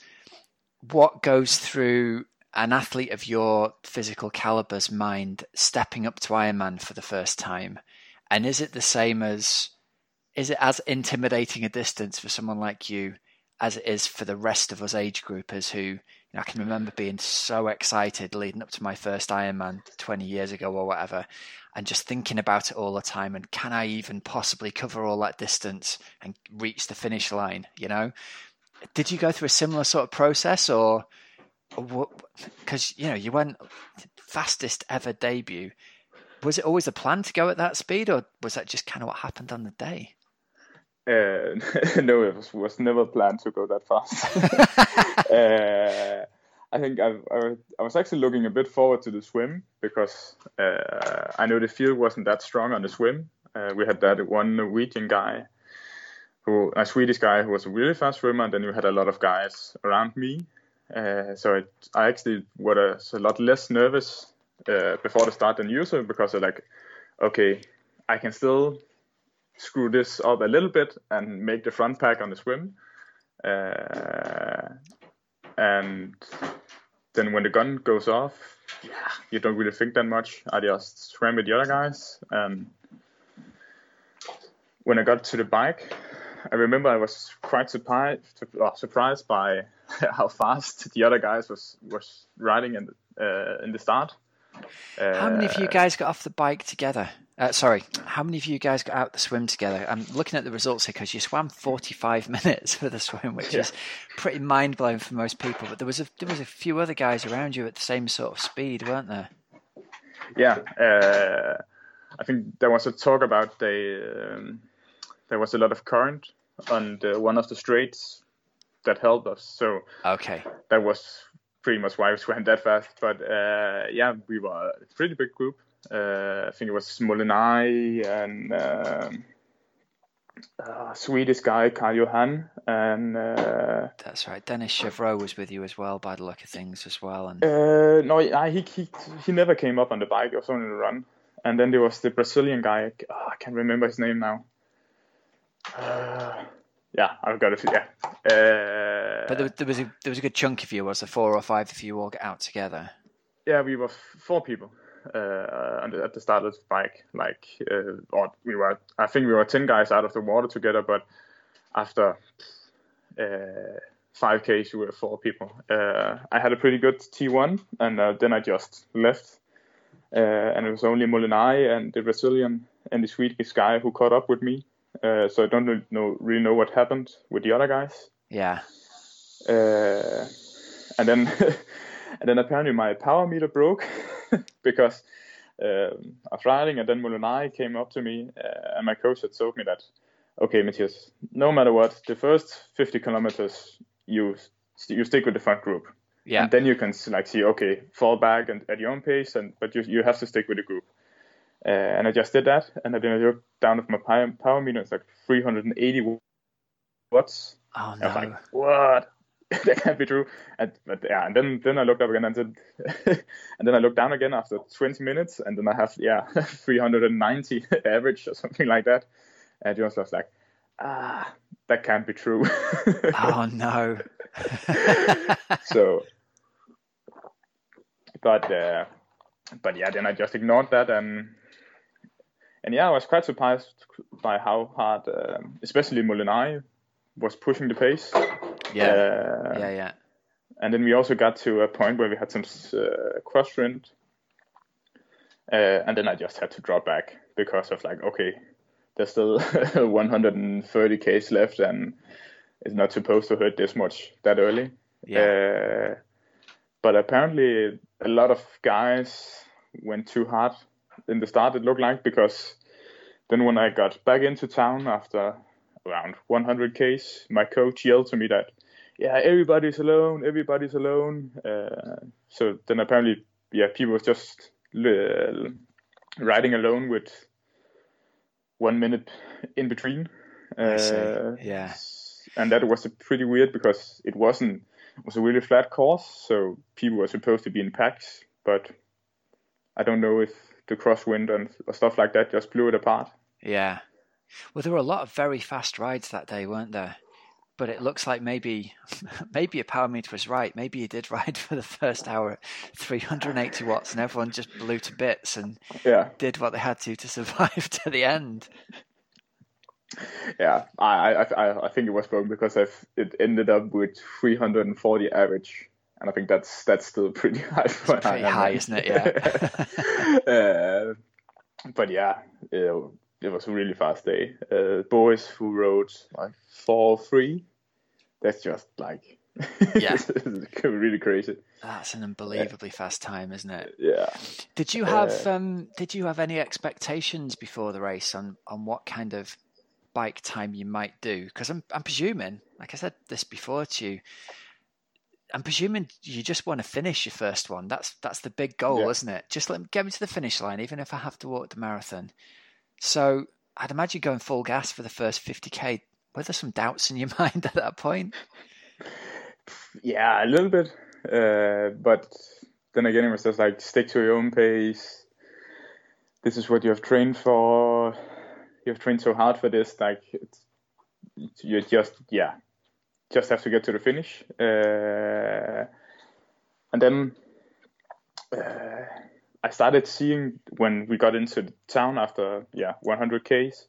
what goes through an athlete of your physical caliber's mind stepping up to Ironman for the first time, and is it the same as is it as intimidating a distance for someone like you as it is for the rest of us age groupers who you know, I can remember being so excited leading up to my first Ironman 20 years ago or whatever and just thinking about it all the time and can I even possibly cover all that distance and reach the finish line you know? Did you go through a similar sort of process or because you know you went fastest ever debut was it always a plan to go at that speed or was that just kind of what happened on the day uh, no, it was, was never planned to go that fast. uh, I think I, I, I was actually looking a bit forward to the swim because uh, I know the field wasn't that strong on the swim. Uh, we had that one Norwegian guy, who a Swedish guy who was a really fast swimmer, and then we had a lot of guys around me. Uh, so it, I actually was a lot less nervous uh, before the start than usual because I'm like, okay, I can still screw this up a little bit and make the front pack on the swim. Uh, and then when the gun goes off, yeah, you don't really think that much. I just swam with the other guys. And when I got to the bike, I remember I was quite surprised, surprised by how fast the other guys was was riding in the, uh, in the start. Uh, how many of you guys got off the bike together uh, sorry, how many of you guys got out the swim together? I'm looking at the results here because you swam 45 minutes for the swim, which Yeah. is pretty mind blowing for most people. But there was a there was a few other guys around you at the same sort of speed, weren't there? yeah, uh, I think there was a talk about the um, there was a lot of current on the, one of the straights that helped us. So Okay, that was pretty much why we swam that fast. But uh, yeah, we were a pretty big group. Uh, I think it was Molinari and um uh, Swedish guy Karl Johan and uh, that's right. Denis Chevrot was with you as well, by the look of things as well. And uh, no, he, he he never came up on the bike. It was only the run. And then there was the Brazilian guy. Oh, I can't remember his name now. Uh, yeah, I've got it. Yeah. Uh, but there, there was a there was a good chunk of you, was there four or five of you all get out together? yeah, we were four people uh, at the start of the bike. Like, uh, or we were, I think we were ten guys out of the water together. But after uh, five k's, we were four people. Uh, I had a pretty good T1, and uh, then I just left. Uh, and it was only Molinari and the Brazilian and the Swedish guy who caught up with me. Uh, so I don't really know, really know what happened with the other guys. Yeah. Uh, and then and then apparently my power meter broke because um, I was riding and then Molinari came up to me uh, and my coach had told me that okay Mathias no matter what the first 50 kilometers you you stick with the front group Yeah. and then you can like see okay fall back and at your own pace and but you you have to stick with the group uh, and I just did that and then I looked down at my power, power meter it's like 380 watts Oh I was no. like, what? that can't be true. And but yeah, and then then I looked up again and said, and then I looked down again after 20 minutes, and then I have yeah 390 average or something like that. And Jonas was like, ah, that can't be true. oh no. so, but uh, but yeah, then I just ignored that and. And yeah, I was quite surprised by how hard, um, especially Molinari, was pushing the pace. yeah. Uh, yeah. Yeah. and then we also got to a point where we had some uh, crosswind, uh, and then I just had to drop back because of like, okay, there's still 130 k's left, and it's not supposed to hurt this much that early. Yeah. Uh, but apparently, a lot of guys went too hard in the start. It looked like because then when I got back into town after around 100 k's, my coach yelled to me that, yeah, everybody's alone, everybody's alone. Uh, so then apparently, yeah, people was just uh, riding alone with one minute in between. Uh, yeah. And that was pretty weird because it wasn't it was a really flat course, so people were supposed to be in packs, but I don't know if the crosswind and stuff like that just blew it apart. Yeah. Well, there were a lot of very fast rides that day, weren't there? But it looks like maybe maybe a power meter was right. Maybe you did ride for the first hour at 380 watts, and everyone just blew to bits and yeah. did what they had to to survive to the end. Yeah, I I I think it was wrong because I've, it ended up with 340 average, and I think that's that's still pretty high. For pretty high, isn't it? Yeah. uh, but yeah, it, it, was a really fast day. Uh, Boris who rode like four three, that's just like yeah, really crazy. That's an unbelievably yeah. fast time, isn't it? Yeah. Did you have uh, um, Did you have any expectations before the race on on what kind of bike time you might do? Because I'm I'm presuming, like I said this before to you, I'm presuming you just want to finish your first one. That's that's the big goal, yeah. isn't it? Just let me get me to the finish line, even if I have to walk the marathon. So I'd imagine going full gas for the first 50k. Were there some doubts in your mind at that point? Yeah, a little bit. Uh, but then again, it was just like stick to your own pace. This is what you have trained for you've trained so hard for this, like you're just yeah, just have to get to the finish. Uh, and then uh, I started seeing when we got into the town after yeah 100 k's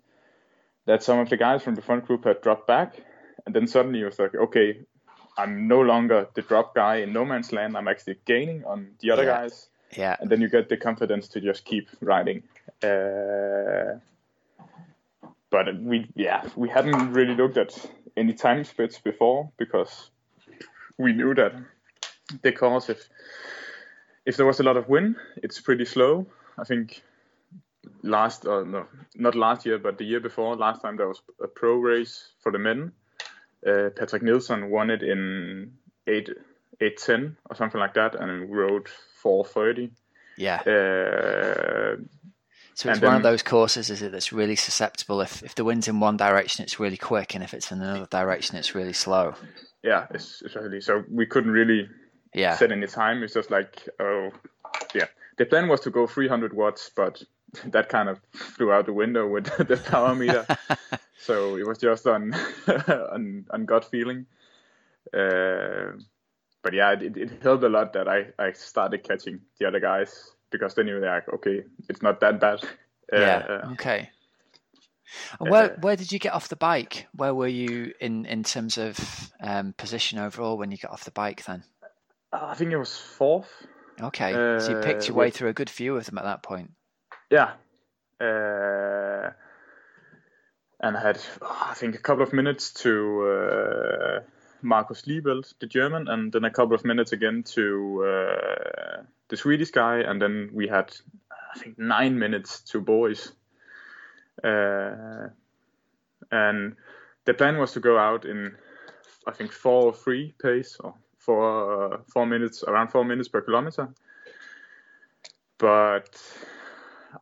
that some of the guys from the front group had dropped back, and then suddenly it was like okay. I'm no longer the drop guy in no man's land. I'm actually gaining on the other yeah. guys. Yeah. And then you get the confidence to just keep riding. Uh, but we yeah we hadn't really looked at any time splits before because we knew that because if if there was a lot of wind, it's pretty slow. I think last uh, no not last year but the year before last time there was a pro race for the men. Uh, Patrik Nilsson won it in eight eight ten or something like that, and rode four thirty. Yeah. Uh, so it's and one then, of those courses, is it, that's really susceptible. If if the wind's in one direction, it's really quick, and if it's in another direction, it's really slow. Yeah, it's, it's really so we couldn't really yeah. set any time. It's just like oh yeah. The plan was to go 300 watts, but that kind of flew out the window with the power meter. so it was just on on, on gut feeling. Uh, but yeah, it, it helped a lot that I, I started catching the other guys because then you're like, okay, it's not that bad. Yeah. Uh, okay. And where uh, where did you get off the bike? Where were you in in terms of um, position overall when you got off the bike? Then I think it was fourth. Okay, uh, so you picked your way through a good few of them at that point. Yeah, uh, and I had oh, I think a couple of minutes to Markus Liebelt, the German, and then a couple of minutes again to uh, the Swedish guy, and then we had I think nine minutes to Boris. Uh, and the plan was to go out in I think four or three pace or four uh, four minutes around four minutes per kilometer. But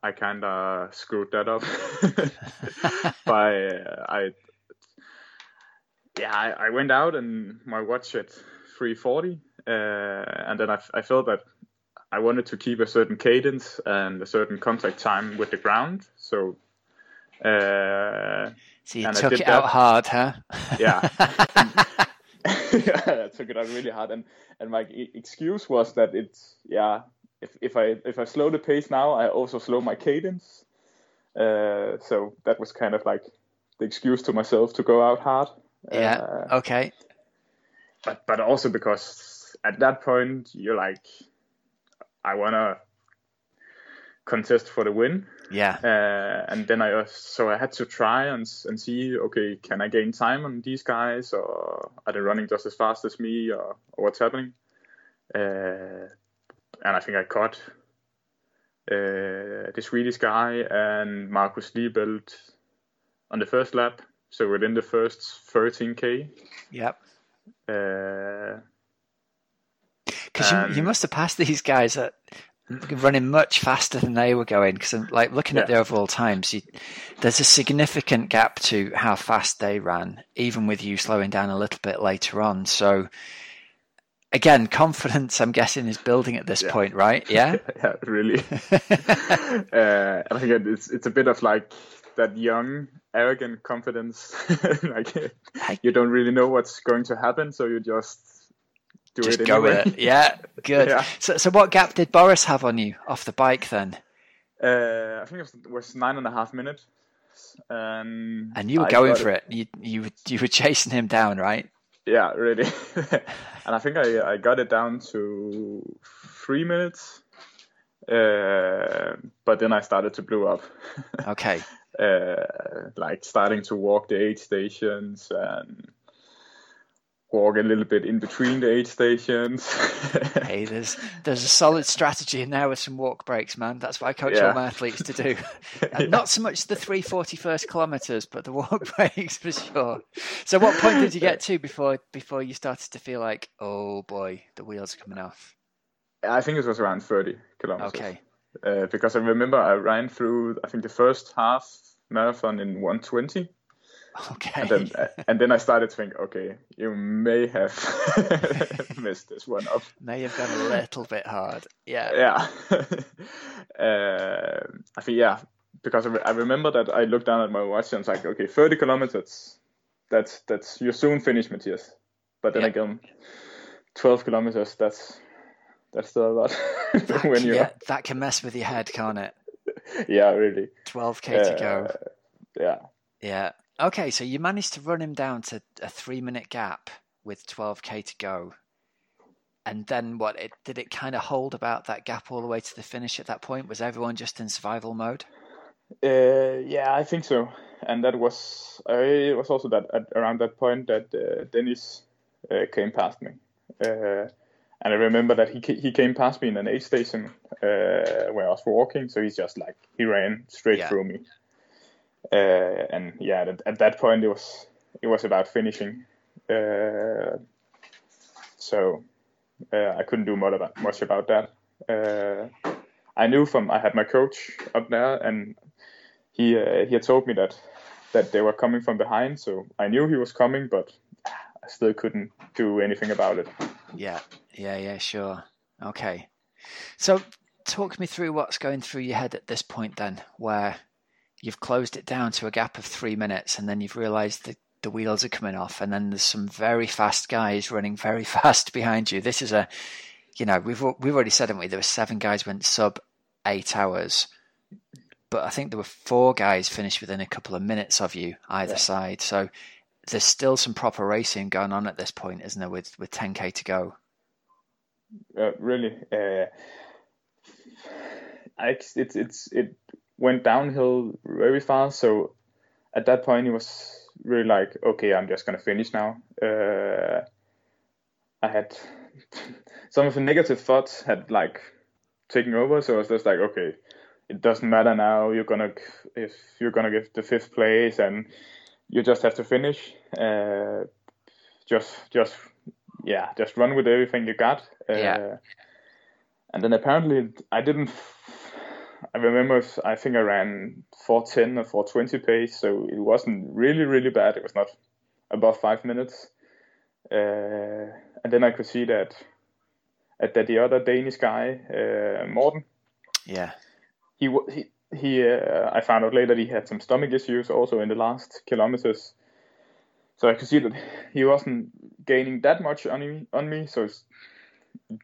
I kind of screwed that up by uh, I yeah, I, I, went out and my watch at 340, uh, and then I, I felt that I wanted to keep a certain cadence and a certain contact time with the ground. So, uh, so you took it that. out hard, huh? Yeah. yeah, I took it out really hard, and and my excuse was that it's yeah. If if I if I slow the pace now, I also slow my cadence. Uh, so that was kind of like the excuse to myself to go out hard. Yeah. Uh, okay. But but also because at that point you're like, I wanna contest for the win. Yeah. Uh, and then I so I had to try and and see okay can I gain time on these guys or are they running just as fast as me or, or what's happening. Uh, and I think I caught uh, the Swedish guy, and Markus Liebelt on the first lap. So within the first 13k. Yep. Uh, Because you, you must have passed these guys at running much faster than they were going. Because I'm like looking at the overall times, you, there's a significant gap to how fast they ran, even with you slowing down a little bit later on. So again, confidence, I'm guessing, is building at this Yeah. point, right? Yeah. yeah, really. uh, I think it's it's a bit of like that young, arrogant confidence. like you don't really know what's going to happen, so you just do Just it go anyway. with it. Yeah, good. Yeah. So, so what gap did Boris have on you off the bike then? Uh, I think it was, it was nine and a half minutes. Um, And you were I going for it. You you were- you were chasing him down, right? Yeah, really. and I think I I got it down to three minutes. Uh, but then I started to blow up. Okay. Uh, like starting to walk the aid stations and walk a little bit in between the aid stations. Hey, there's there's a solid strategy in there with some walk breaks, man. That's what I coach Yeah. all my athletes to do. And Not so much the 340 first kilometers, but the walk breaks for sure. So, what point did you get to before before you started to feel like, oh boy, the wheels are coming off? I think it was around 30 kilometers. Okay. Uh, because I remember I ran through, I think the first half marathon in 120. Okay. And then, uh, and then I started to think, okay, you may have missed this one up. May have gone a little bit hard. Yeah. yeah uh, I think yeah because I, re- I remember that I looked down at my watch and I was like okay 30 kilometers that's that's you're soon finished Mathias but then Yeah. again 12 kilometers that's that's still a lot That, when you're yeah, that can mess with your head, can't it? yeah really 12k to go. Uh, yeah Yeah. Okay, so you managed to run him down to a three minute gap with 12k to go. And then what? It did it kind of hold about that gap all the way to the finish at that point? Was everyone just in survival mode? Uh, yeah, I think so. And that was uh, it was also that at around that point that uh, Dennis uh, came past me. And I remember that he he came past me in an aid station uh, where I was walking. So he's just like he ran straight Yeah. through me. Uh, and yeah, at, at that point it was it was about finishing. Uh, so uh, I couldn't do much about much about that. Uh, I knew from I had my coach up there, and he uh, he had told me that that they were coming from behind, so I knew he was coming, but I still couldn't do anything about it. Yeah, yeah, yeah, sure. Okay. So talk me through what's going through your head at this point then, where you've closed it down to a gap of three minutes and then you've realized that the wheels are coming off and then there's some very fast guys running very fast behind you. This is a, you know, we've, we've already said, haven't we? There were seven guys went sub eight hours, but I think there were four guys finished within a couple of minutes of you either Yeah. side. So there's still some proper racing going on at this point, isn't there? With, with 10k to go. Uh, really, uh, it's it's it went downhill very fast. So at that point, it was really like, okay, I'm just gonna finish now. Uh, I had some of the negative thoughts had like taken over, so I was just like, okay, it doesn't matter now. You're gonna if you're gonna get the fifth place, and you just have to finish. Uh, just just yeah, just run with everything you got. Uh, Yeah. And then apparently I didn't. I remember I think I ran 410 or 420 pace, so it wasn't really really bad. It was not above five minutes. Uh, and then I could see that that the other Danish guy, uh, Morten, Yeah. he he he. Uh, I found out later he had some stomach issues also in the last kilometers. So I could see that he wasn't gaining that much on me. On me, so it's,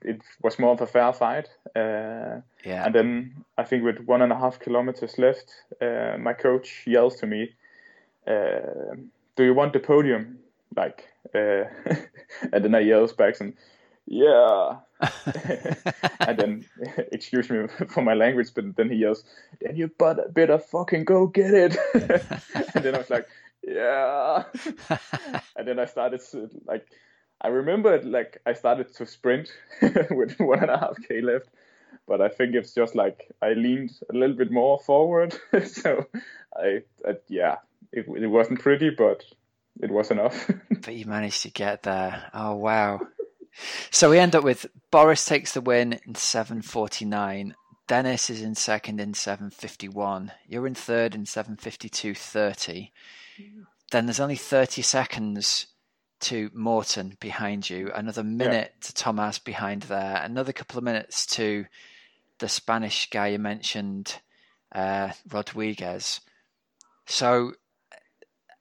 it was more of a fair fight. Uh, Yeah. and then I think with one and a half kilometers left, uh, my coach yells to me, uh, "Do you want the podium?" Like, uh, and then I yells back and, "Yeah." and then, excuse me for my language, but then he yells, "Then you better fucking go get it." and then I was like, "Yeah." and then I started to, like, I remember it, like I started to sprint with one and a half k left, but I think it's just like I leaned a little bit more forward. so I, I yeah, it, it wasn't pretty, but it was enough. but you managed to get there. Oh wow! So we end up with Boris takes the win in 7:49. Dennis is in second in 7:51. You're in third in 7:52:30. Then there's only 30 seconds to Morten behind you, another minute yeah. to Thomas behind there, another couple of minutes to the Spanish guy you mentioned, uh, Rodriguez. So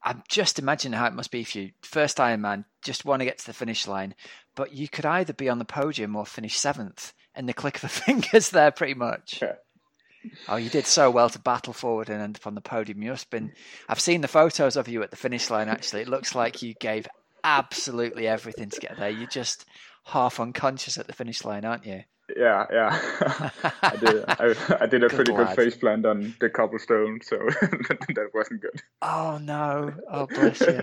I'm just imagining how it must be for you. First Ironman, just want to get to the finish line, but you could either be on the podium or finish seventh in the click of the fingers there, pretty much. Yeah. Oh, you did so well to battle forward and end up on the podium. You must have been. I've seen the photos of you at the finish line. Actually, it looks like you gave absolutely everything to get there. You're just half unconscious at the finish line, aren't you? Yeah, yeah. I did. I, I did a good pretty lad. good face plant on the cobblestone, so that wasn't good. Oh no! Oh bless you.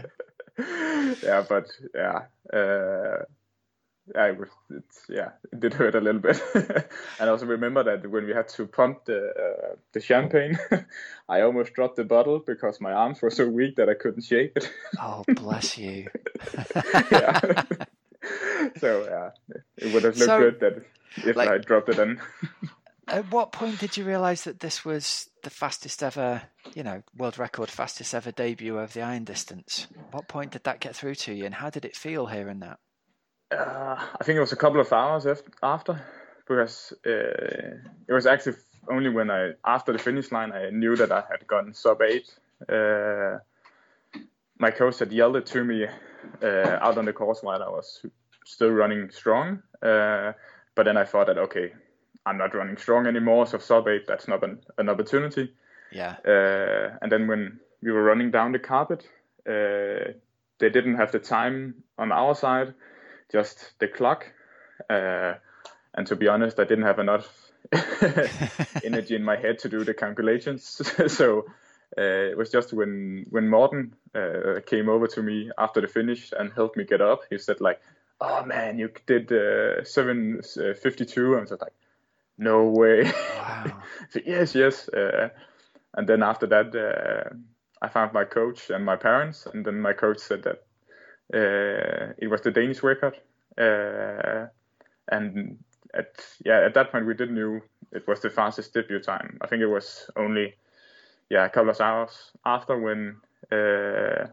yeah, but yeah. Uh, I was, it's, yeah, it did hurt a little bit. and I also remember that when we had to pump the uh, the champagne, I almost dropped the bottle because my arms were so weak that I couldn't shake it. oh, bless you. yeah. so yeah, it would have looked so, good that if like, I dropped it in. at what point did you realise that this was the fastest ever, you know, world record fastest ever debut of the iron distance? What point did that get through to you, and how did it feel hearing that? Uh, I think it was a couple of hours after, because uh, it was actually only when I after the finish line I knew that I had gotten sub eight. Uh, my coach had yelled it to me uh, out on the course while I was still running strong. Uh, but then I thought that okay, I'm not running strong anymore, so sub eight that's not an, an opportunity. Yeah. Uh, and then when we were running down the carpet, they didn't have the time on our side just the clock. Uh, and to be honest, I didn't have enough energy in my head to do the calculations. so uh, it was just when when Morten uh, came over to me after the finish and helped me get up. He said like, "Oh man, you did uh, 7:52," and I was like, "No way!" Wow. so, yes, yes. Uh, and then after that, uh, I found my coach and my parents, and then my coach said that uh, it was the Danish record, uh, and at yeah at that point we didn't know it was the fastest debut time. I think it was only yeah a couple of hours after when uh,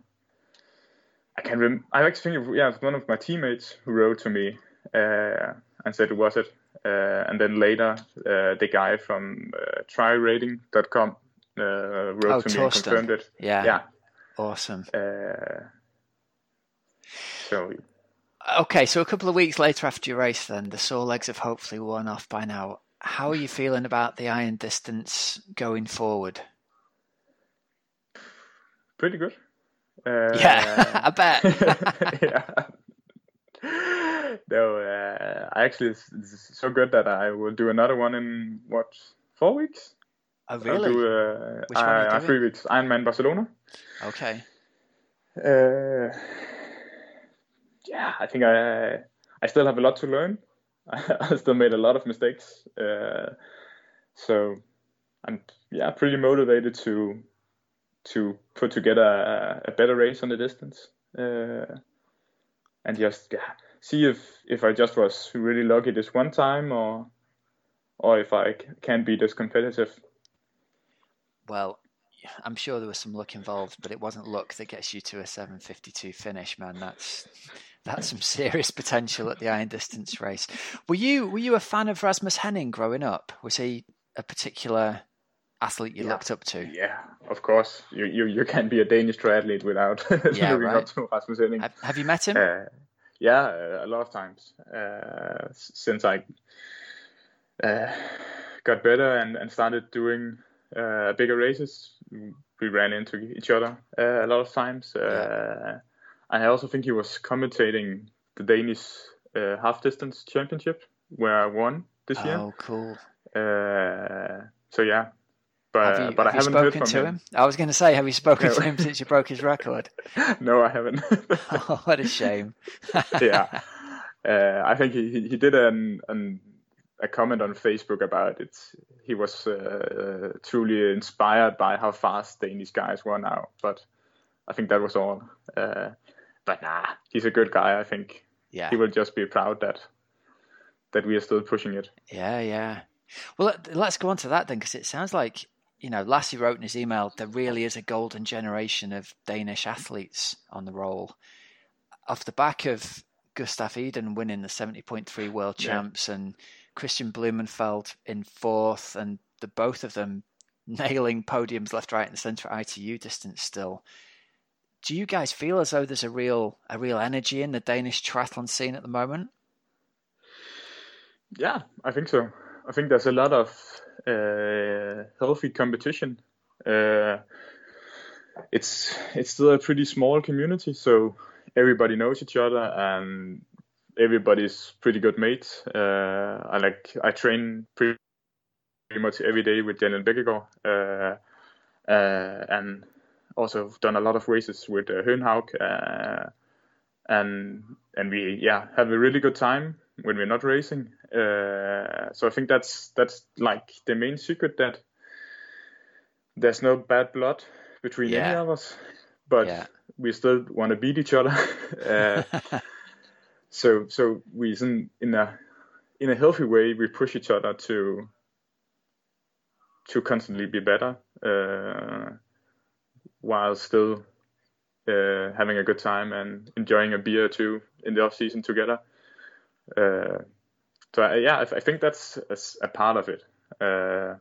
I can rem- I actually think yeah one of my teammates who wrote to me uh, and said it was it. Uh, and then later, uh, the guy from uh, trirating.com uh, wrote oh, to me Thorsten. and confirmed it. Yeah. Yeah. Awesome. So Okay, so a couple of weeks later after your race, then the sore legs have hopefully worn off by now. How are you feeling about the iron distance going forward? Pretty good. Uh, yeah, I bet. yeah. No, uh, I actually it's so good that I will do another one in what four weeks. Oh really? I'll do uh, Which one uh, three weeks. Ironman Barcelona. Okay. Uh, yeah, I think I I still have a lot to learn. I still made a lot of mistakes, uh, so I'm yeah pretty motivated to to put together a, a better race on the distance, uh, and just yeah see if if I just was really lucky this one time or or if I can be this competitive. Well, I'm sure there was some luck involved, but it wasn't luck that gets you to a 7:52 finish, man. That's that's some serious potential at the iron distance race. Were you were you a fan of Rasmus Henning growing up? Was he a particular athlete you yeah. looked up to? Yeah, of course. You you, you can't be a Danish triathlete without yeah, looking right. up to Rasmus Henning. Have, have you met him? Uh, yeah, a lot of times uh, since I uh, got better and, and started doing uh, bigger races. We ran into each other uh, a lot of times. Yeah uh, I also think he was commentating the Danish uh, half distance championship where I won this year. Oh, cool. Uh, so yeah, but have you, but have I haven't spoken heard to him. him. I was going to say, have you spoken no. to him since you broke his record? no, I haven't. oh, what a shame. yeah, uh, I think he he did an, an a comment on Facebook about it. He was uh, truly inspired by how fast Danish guys were now, but I think that was all. Uh, but nah, he's a good guy. I think Yeah. he will just be proud that that we are still pushing it. Yeah, yeah. Well, let- let's go on to that then, because it sounds like you know Lassie wrote in his email there really is a golden generation of Danish athletes on the roll. Off the back of Gustav Iden winning the seventy point three world Yeah. champs and Kristian Blummenfelt in fourth, and the both of them nailing podiums left, right, and centre at ITU distance still. Do you guys feel as though there's a real a real energy in the Danish triathlon scene at the moment? Yeah, I think so. I think there's a lot of uh, healthy competition. Uh, it's it's still a pretty small community, so everybody knows each other and everybody's pretty good mates. Uh, I like I train pretty, much every day with Daniel Bekkegaard, uh, uh, and also have done a lot of races with uh, uh, and and we yeah have a really good time when we're not racing. Uh, so I think that's that's like the main secret that there's no bad blood between any of us, but Yeah. we still want to beat each other. uh, so so we in, in a in a healthy way we push each other to to constantly be better uh, while still uh, having a good time and enjoying a beer or two in the off season together. Uh, so I, yeah, I, I think that's a part of it, uh,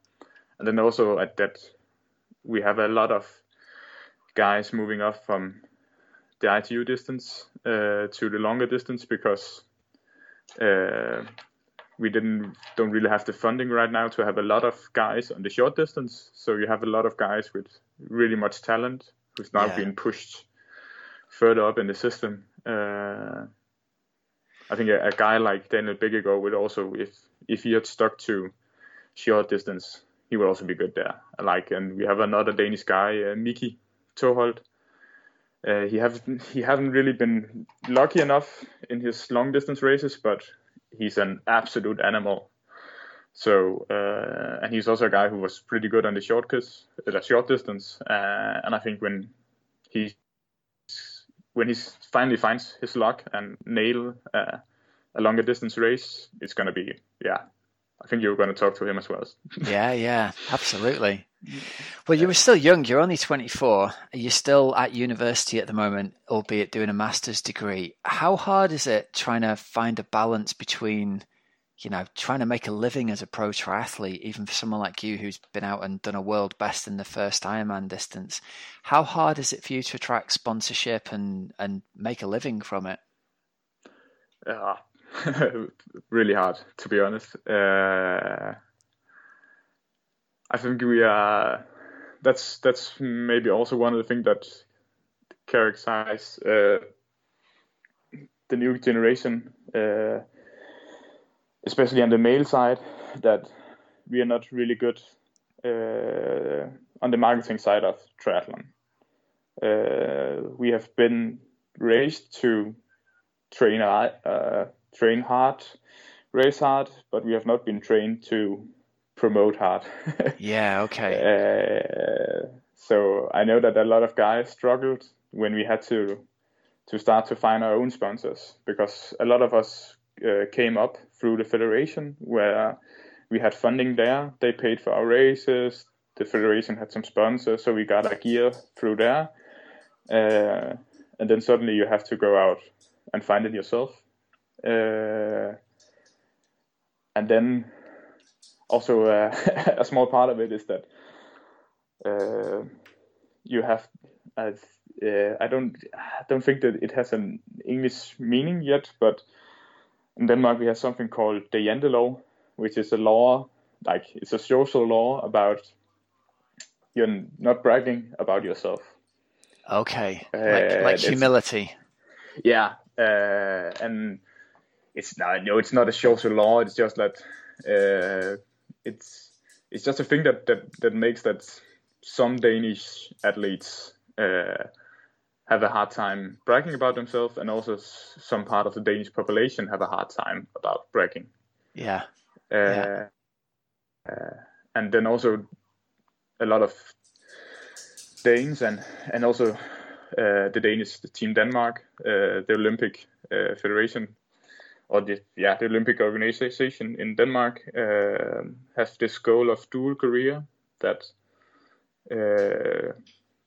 and then also at that we have a lot of guys moving up from the ITU distance uh, to the longer distance because uh, we didn't don't really have the funding right now to have a lot of guys on the short distance. So you have a lot of guys with really much talent who's now Yeah. being pushed further up in the system. Uh, I think a, a guy like Daniel Bekkegaard would also, if if he had stuck to short distance, he would also be good there. Like, and we have another Danish guy, uh, Miki Taagholt. Uh, he haven't he hasn't really been lucky enough in his long distance races, but he's an absolute animal. So uh, and he's also a guy who was pretty good on the short kiss, uh, the short distance. Uh, and I think when he when he finally finds his luck and nail uh, a longer distance race, it's gonna be yeah. I think you were going to talk to him as well. Yeah, yeah, absolutely. Well, you were still young. You're only 24. You're still at university at the moment, albeit doing a master's degree. How hard is it trying to find a balance between, you know, trying to make a living as a pro triathlete, even for someone like you who's been out and done a world best in the first Ironman distance? How hard is it for you to attract sponsorship and, and make a living from it? Uh, really hard, to be honest. Uh, I think we are. That's that's maybe also one of the things that characterize uh, the new generation, uh, especially on the male side, that we are not really good uh, on the marketing side of triathlon. Uh, we have been raised to train uh, train hard, race hard, but we have not been trained to promote hard. Yeah, okay. Uh, so I know that a lot of guys struggled when we had to to start to find our own sponsors because a lot of us uh, came up through the federation where we had funding there. They paid for our races. The federation had some sponsors, so we got our gear through there. Uh, and then suddenly you have to go out and find it yourself. Uh, and then also uh, a small part of it is that uh, you have uh, I don't I don't think that it has an English meaning yet, but in Denmark we have something called the Jante law, which is a law like it's a social law about you're not bragging about yourself. Okay. Like, Uh, like humility. Yeah, uh, and it's not no, it's not a social law. It's just that uh, it's it's just a thing that that that makes that some Danish athletes uh, have a hard time bragging about themselves, and also s- some part of the Danish population have a hard time about bragging. Yeah. Uh, yeah. Uh, and then also a lot of Danes and and also uh, the Danish team Denmark, the Olympic Federation or the yeah the Olympic organization in Denmark uh, has this goal of dual career that uh,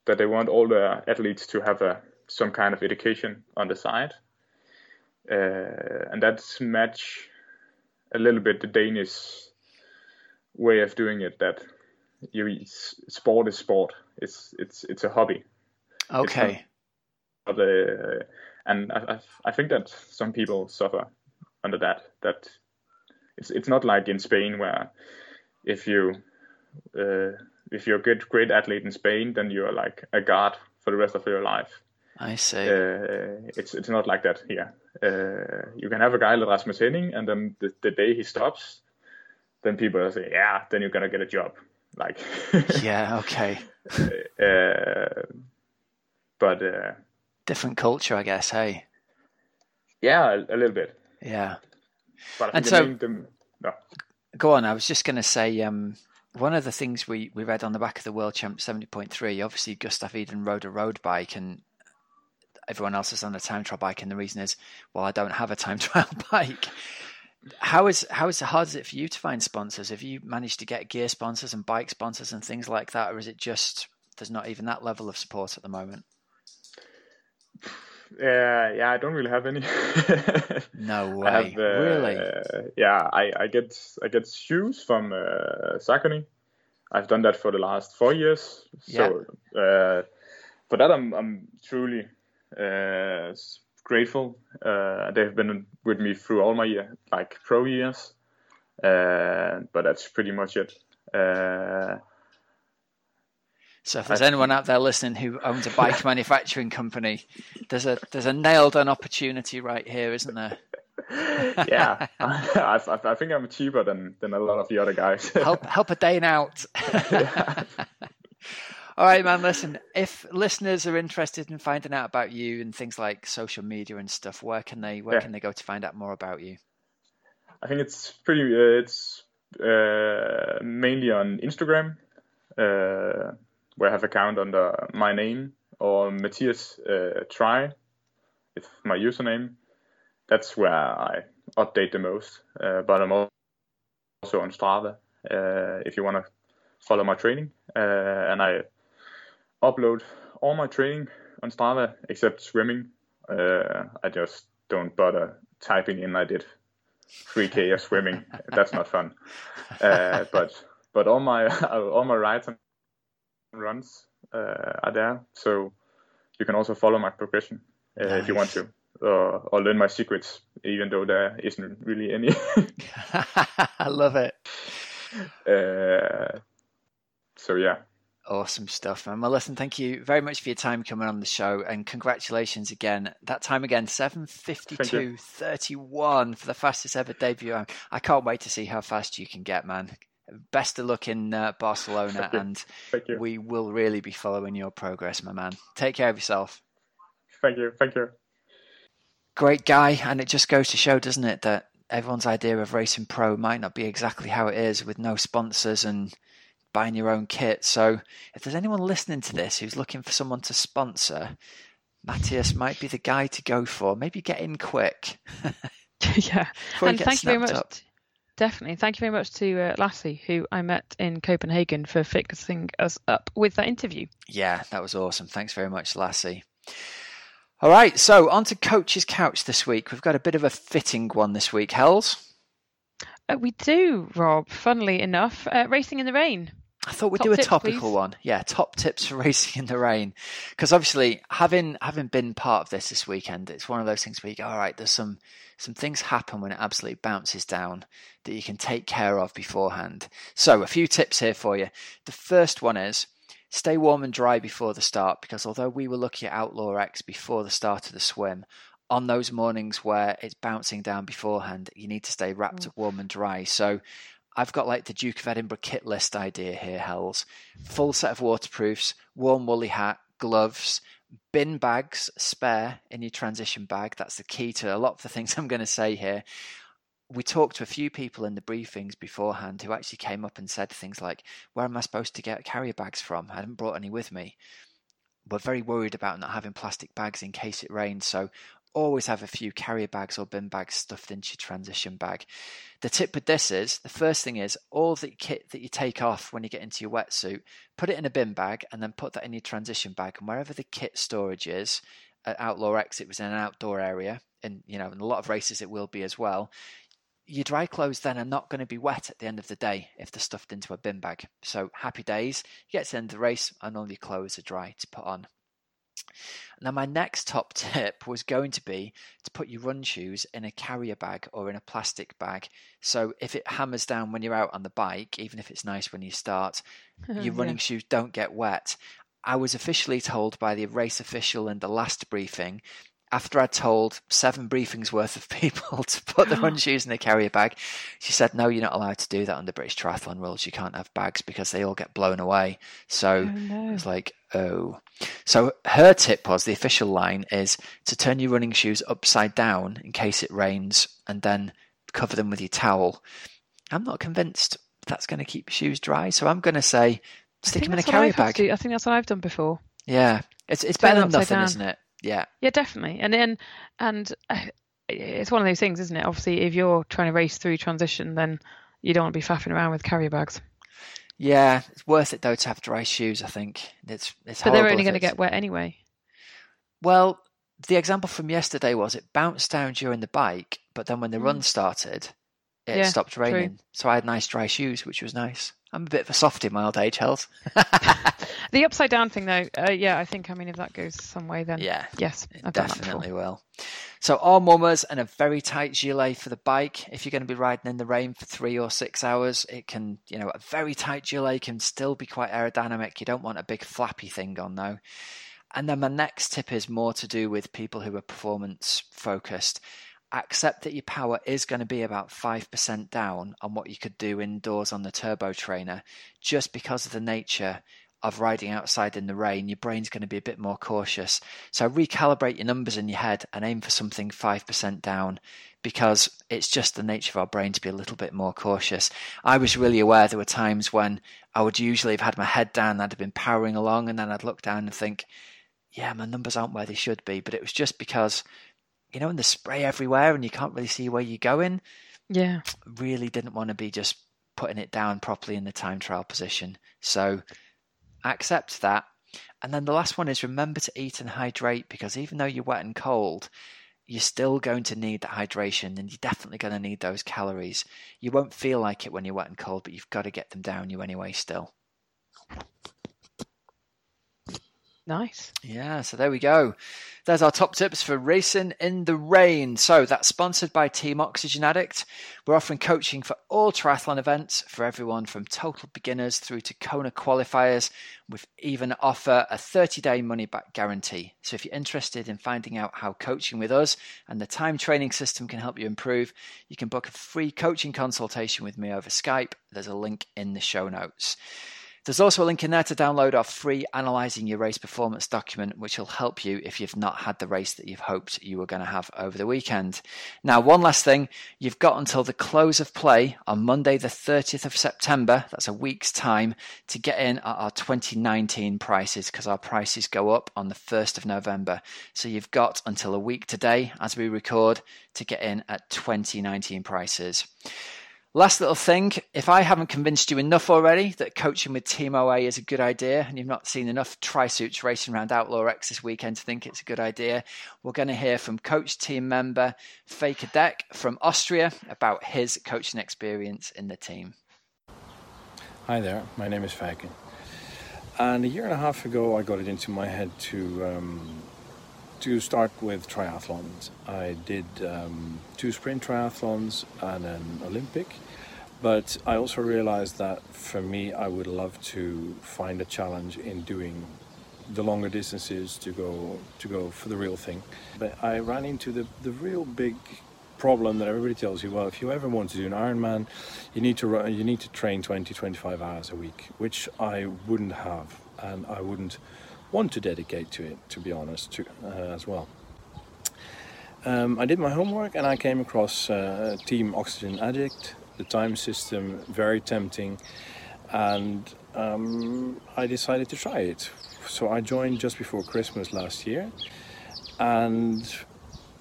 that they want all the athletes to have a some kind of education on the side, uh, and that's match a little bit the Danish way of doing it. That you sport is sport. It's it's it's a hobby. Okay. The, and I, I think that some people suffer under that. That it's it's not like in Spain where if you uh, if you're a good great athlete in Spain, then you're like a god for the rest of your life. I see. Uh, it's it's not like that here. Uh, you can have a guy like Rasmus Henning, and then the, the day he stops, then people say, "Yeah, then you're gonna get a job." Like, yeah, okay. uh, but uh, different culture, I guess. Hey. Yeah, a, a little bit. Yeah. and so, them, no. go on. I was just going to say, um, one of the things we, we read on the back of the World Champ 70.3, obviously Gustav Iden rode a road bike and everyone else is on a time trial bike. And the reason is, well, I don't have a time trial bike. How is how is hard is it for you to find sponsors? Have you managed to get gear sponsors and bike sponsors and things like that, or is it just there's not even that level of support at the moment? Yeah, yeah, I don't really have any. no way. Have, uh, really? Yeah, I, I get I get shoes from uh, Saucony. I've done that for the last four years. So yeah. uh, for that, I'm I'm truly uh, grateful. Uh, they've been with me through all my like pro years, uh, but that's pretty much it. So if there's anyone out there listening who owns a bike manufacturing company, there's a there's a nailed on opportunity right here, isn't there? yeah, I, I, I, think I'm cheaper than than a lot of the other guys. help help a Dane out. All right, man. Listen, if listeners are interested in finding out about you and things like social media and stuff, where can they where yeah. can they go to find out more about you? I think it's pretty. Uh, it's uh, mainly on Instagram. Uh, where I have account under my name or Mathias uh, Try, if my username. That's where I update the most. Uh, but I'm also on Strava uh, if you want to follow my training. Uh, and I upload all my training on Strava except swimming. Uh, I just don't bother typing in I did 3k of swimming. That's not fun. Uh, but but all my all my rides runs uh, are there. So you can also follow my progression uh, nice. if you want to, or, or learn my secrets, even though there isn't really any. I love it. Uh, so yeah. Awesome stuff, man. Well, listen, thank you very much for your time coming on the show and congratulations again. That time again, 7.52.31 for the fastest ever debut. I can't wait to see how fast you can get, man best of luck in uh, Barcelona, and we will really be following your progress, my man. Take care of yourself. Thank you. Thank you. Great guy, and it just goes to show, doesn't it, that everyone's idea of racing pro might not be exactly how it is with no sponsors and buying your own kit. So, if there's anyone listening to this who's looking for someone to sponsor, Mathias might be the guy to go for. Maybe get in quick. yeah, and thank you very much. Up. Definitely. Thank you very much to uh, Lassie, who I met in Copenhagen for fixing us up with that interview. Yeah, that was awesome. Thanks very much, Lassie. All right, so on to Coach's Couch this week. We've got a bit of a fitting one this week. Hells? Uh, we do, Rob. Funnily enough, uh, Racing in the Rain. I thought we'd top do a topical one. Yeah, top tips for racing in the rain. Because obviously, having having been part of this this weekend, it's one of those things where you go, all right, there's some some things happen when it absolutely bounces down that you can take care of beforehand. So, a few tips here for you. The first one is stay warm and dry before the start because although we were looking at Outlaw X before the start of the swim, on those mornings where it's bouncing down beforehand, you need to stay wrapped mm. up warm and dry. So I've got like the Duke of Edinburgh kit list idea here, Hells. Full set of waterproofs, warm woolly hat, gloves, bin bags spare in your transition bag. That's the key to a lot of the things I'm going to say here. we talked to a few people in the briefings beforehand who actually came up and said things like, Where am I supposed to get carrier bags from? I haven't brought any with me. We're very worried about not having plastic bags in case it rains, so always have a few carrier bags or bin bags stuffed into your transition bag. The tip with this is the first thing is all the kit that you take off when you get into your wetsuit, put it in a bin bag and then put that in your transition bag. And wherever the kit storage is, uh, at Outlaw X, it was in an outdoor area, and you know, in a lot of races it will be as well. Your dry clothes then are not going to be wet at the end of the day if they're stuffed into a bin bag. So happy days. You get to the end of the race and all your clothes are dry to put on. Now, my next top tip was going to be to put your run shoes in a carrier bag or in a plastic bag. So if it hammers down when you're out on the bike, even if it's nice when you start, your running yeah. shoes don't get wet. I was officially told by the race official in the last briefing after I'd told seven briefings worth of people to put their run shoes in the carrier bag, she said, No, you're not allowed to do that under British triathlon rules. You can't have bags because they all get blown away. So oh, no. it's like, oh. So her tip was the official line is to turn your running shoes upside down in case it rains and then cover them with your towel. I'm not convinced that's going to keep your shoes dry. So I'm going to say stick them in a carrier bag. I think that's what I've done before. Yeah. It's, it's better than nothing, down. isn't it? Yeah. Yeah, definitely. And then, and uh, it's one of those things, isn't it? Obviously, if you're trying to race through transition, then you don't want to be faffing around with carrier bags. Yeah, it's worth it though to have dry shoes. I think it's it's. But they're only going to get wet anyway. Well, the example from yesterday was it bounced down during the bike, but then when the mm. run started, it yeah, stopped raining. True. So I had nice dry shoes, which was nice. I'm a bit of a softy in my old age, Hells. the upside down thing, though, uh, yeah, I think, I mean, if that goes some way, then yeah, yes, I've definitely will. So, all mummers and a very tight gilet for the bike. If you're going to be riding in the rain for three or six hours, it can, you know, a very tight gilet can still be quite aerodynamic. You don't want a big flappy thing on, though. And then my next tip is more to do with people who are performance focused accept that your power is going to be about 5% down on what you could do indoors on the turbo trainer just because of the nature of riding outside in the rain your brain's going to be a bit more cautious so recalibrate your numbers in your head and aim for something 5% down because it's just the nature of our brain to be a little bit more cautious i was really aware there were times when i would usually have had my head down i'd have been powering along and then i'd look down and think yeah my numbers aren't where they should be but it was just because you know, and the spray everywhere and you can't really see where you're going. Yeah. Really didn't want to be just putting it down properly in the time trial position. So accept that. And then the last one is remember to eat and hydrate because even though you're wet and cold, you're still going to need that hydration and you're definitely going to need those calories. You won't feel like it when you're wet and cold, but you've got to get them down you anyway still. Nice. Yeah, so there we go. There's our top tips for racing in the rain. So that's sponsored by Team Oxygen Addict. We're offering coaching for all triathlon events for everyone from total beginners through to Kona qualifiers. We've even offer a 30 day money back guarantee. So if you're interested in finding out how coaching with us and the time training system can help you improve, you can book a free coaching consultation with me over Skype. There's a link in the show notes. There's also a link in there to download our free Analyzing Your Race Performance document, which will help you if you've not had the race that you've hoped you were going to have over the weekend. Now, one last thing you've got until the close of play on Monday, the 30th of September, that's a week's time, to get in at our 2019 prices because our prices go up on the 1st of November. So you've got until a week today, as we record, to get in at 2019 prices. Last little thing, if I haven't convinced you enough already that coaching with Team OA is a good idea, and you've not seen enough tri-suits racing around Outlaw X this weekend to think it's a good idea, we're going to hear from coach team member Faker Deck from Austria about his coaching experience in the team. Hi there, my name is Faker. And a year and a half ago, I got it into my head to um, to start with triathlons. I did um, two sprint triathlons and an Olympic but I also realized that for me, I would love to find a challenge in doing the longer distances to go to go for the real thing. But I ran into the, the real big problem that everybody tells you well if you ever want to do an ironman you need to run, you need to train 20 25 hours a week which i wouldn't have and i wouldn't want to dedicate to it to be honest to, uh, as well um, I did my homework and I came across uh, Team Oxygen Addict, the time system, very tempting, and um, I decided to try it. So I joined just before Christmas last year and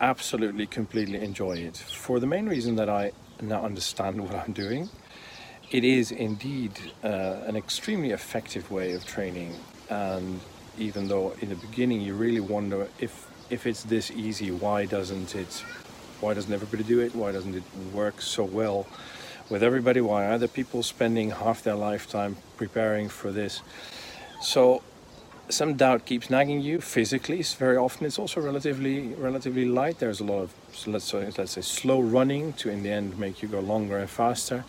absolutely, completely enjoy it for the main reason that I now understand what I'm doing. It is indeed uh, an extremely effective way of training, and even though in the beginning you really wonder if if it's this easy, why doesn't it? Why doesn't everybody do it? Why doesn't it work so well with everybody? Why are there people spending half their lifetime preparing for this? So some doubt keeps nagging you physically. It's Very often, it's also relatively relatively light. There's a lot of let's say, let's say slow running to in the end make you go longer and faster.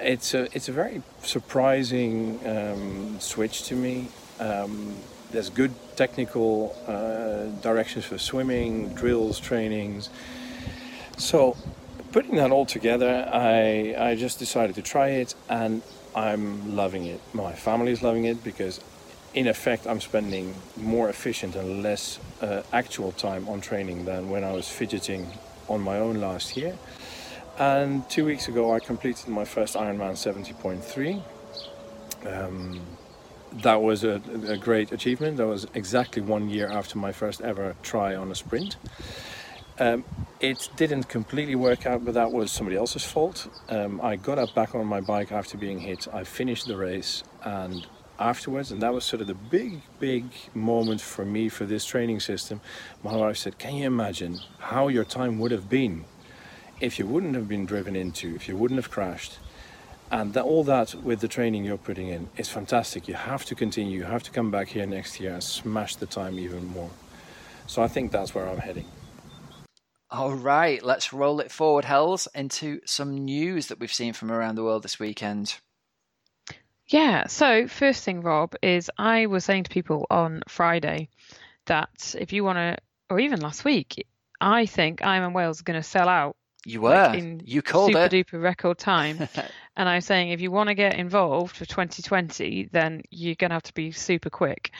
It's a it's a very surprising um, switch to me. Um, there's good technical uh, directions for swimming, drills, trainings. So, putting that all together, I, I just decided to try it and I'm loving it. My family is loving it because, in effect, I'm spending more efficient and less uh, actual time on training than when I was fidgeting on my own last year. And two weeks ago, I completed my first Ironman 70.3. Um, that was a, a, great achievement. That was exactly one year after my first ever try on a sprint. Um, it didn't completely work out, but that was somebody else's fault. Um, I got up back on my bike after being hit. I finished the race, and afterwards, and that was sort of the big, big moment for me for this training system. My wife said, Can you imagine how your time would have been if you wouldn't have been driven into, if you wouldn't have crashed? and that, all that with the training you're putting in is fantastic. You have to continue. You have to come back here next year and smash the time even more. So I think that's where I'm heading. All right, let's roll it forward, Hells, into some news that we've seen from around the world this weekend. Yeah, so first thing, Rob, is I was saying to people on Friday that if you want to, or even last week, I think Ironman Wales is going to sell out you were. Like in you called super it. duper record time. and I was saying if you want to get involved for 2020, then you're going to have to be super quick.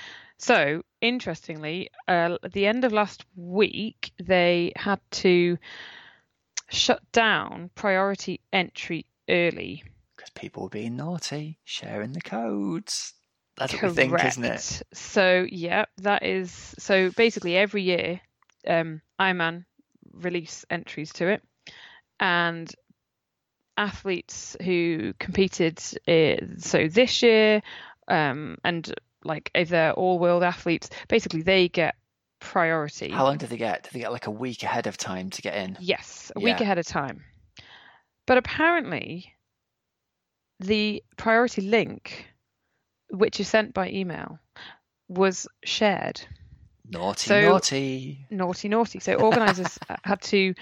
So, interestingly, uh, at the end of last week, they had to shut down priority entry early. Because people were being naughty, sharing the codes. That's Correct. what we think, isn't it? So, yeah, that is. So, basically, every year, um, Ironman release entries to it and athletes who competed uh, so this year um, and like if they're all world athletes? Basically they get priority. How long do they get? Do they get like a week ahead of time to get in? Yes a yeah. week ahead of time. But apparently the priority link which is sent by email was shared. Naughty so, naughty. naughty naughty. So organizers had to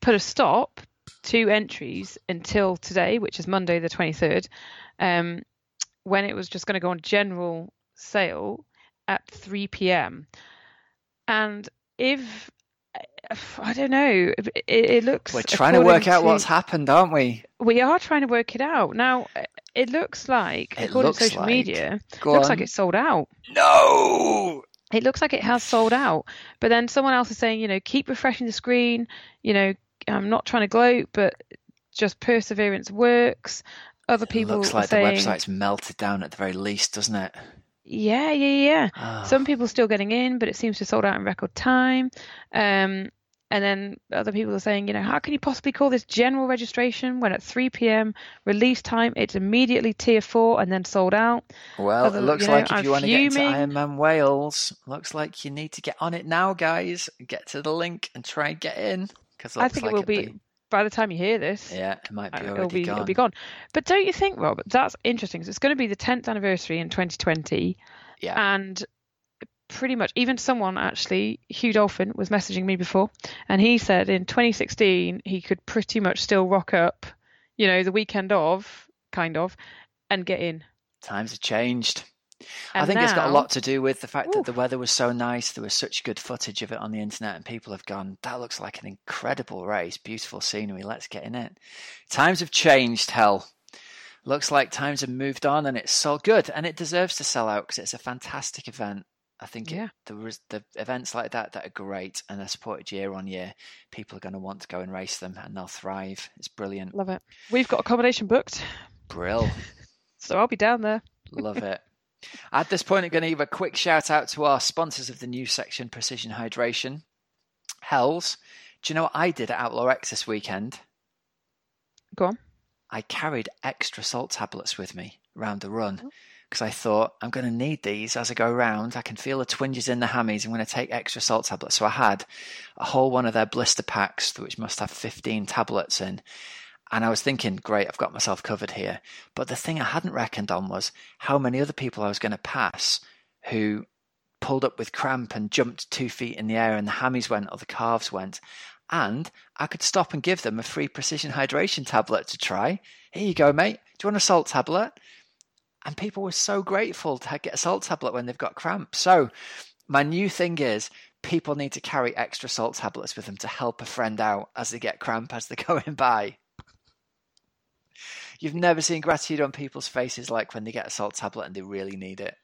put a stop to entries until today, which is Monday the 23rd, um, when it was just going to go on general sale at 3 p.m. And if I don't know, it, it looks. We're trying to work out to, what's happened, aren't we? We are trying to work it out now. It looks like, it according looks to social like, media, it looks on. like it's sold out. No, it looks like it has sold out. But then someone else is saying, you know, keep refreshing the screen, you know, I'm not trying to gloat, but just perseverance works. Other people it looks like saying, the website's melted down at the very least, doesn't it? Yeah, yeah, yeah. Oh. Some people still getting in, but it seems to sold out in record time. Um, and then other people are saying, you know, how can you possibly call this general registration when at 3 p.m. release time it's immediately tier four and then sold out? Well, other, it looks you know, like if I'm you want to get into Ironman Wales, looks like you need to get on it now, guys. Get to the link and try and get in. Because I think like it will be, be, by the time you hear this. Yeah, it might be uh, it'll be gone. it'll be gone. But don't you think, Rob? That's interesting. So it's going to be the 10th anniversary in 2020. Yeah. And pretty much even someone actually Hugh Dolphin was messaging me before and he said in 2016 he could pretty much still rock up you know the weekend of kind of and get in times have changed and I think now, it's got a lot to do with the fact that the weather was so nice. There was such good footage of it on the internet, and people have gone, that looks like an incredible race, beautiful scenery, let's get in it. Times have changed, hell. Looks like times have moved on, and it's so good, and it deserves to sell out because it's a fantastic event. I think Yeah. it, there was the events like that that are great and they're supported year on year. People are going to want to go and race them, and they'll thrive. It's brilliant. Love it. We've got accommodation booked, Brill. so I'll be down there. Love it. At this point, I'm going to give a quick shout out to our sponsors of the new section, Precision Hydration. Hells, do you know what I did at Outlaw X this weekend? Go on. I carried extra salt tablets with me around the run oh. because I thought I'm going to need these as I go around. I can feel the twinges in the hammies. I'm going to take extra salt tablets. So I had a whole one of their blister packs, which must have 15 tablets in. And I was thinking, great, I've got myself covered here. But the thing I hadn't reckoned on was how many other people I was going to pass who pulled up with cramp and jumped two feet in the air and the hammies went or the calves went. And I could stop and give them a free precision hydration tablet to try. Here you go, mate. Do you want a salt tablet? And people were so grateful to get a salt tablet when they've got cramp. So, my new thing is people need to carry extra salt tablets with them to help a friend out as they get cramp as they're going by. You've never seen gratitude on people's faces like when they get a salt tablet and they really need it.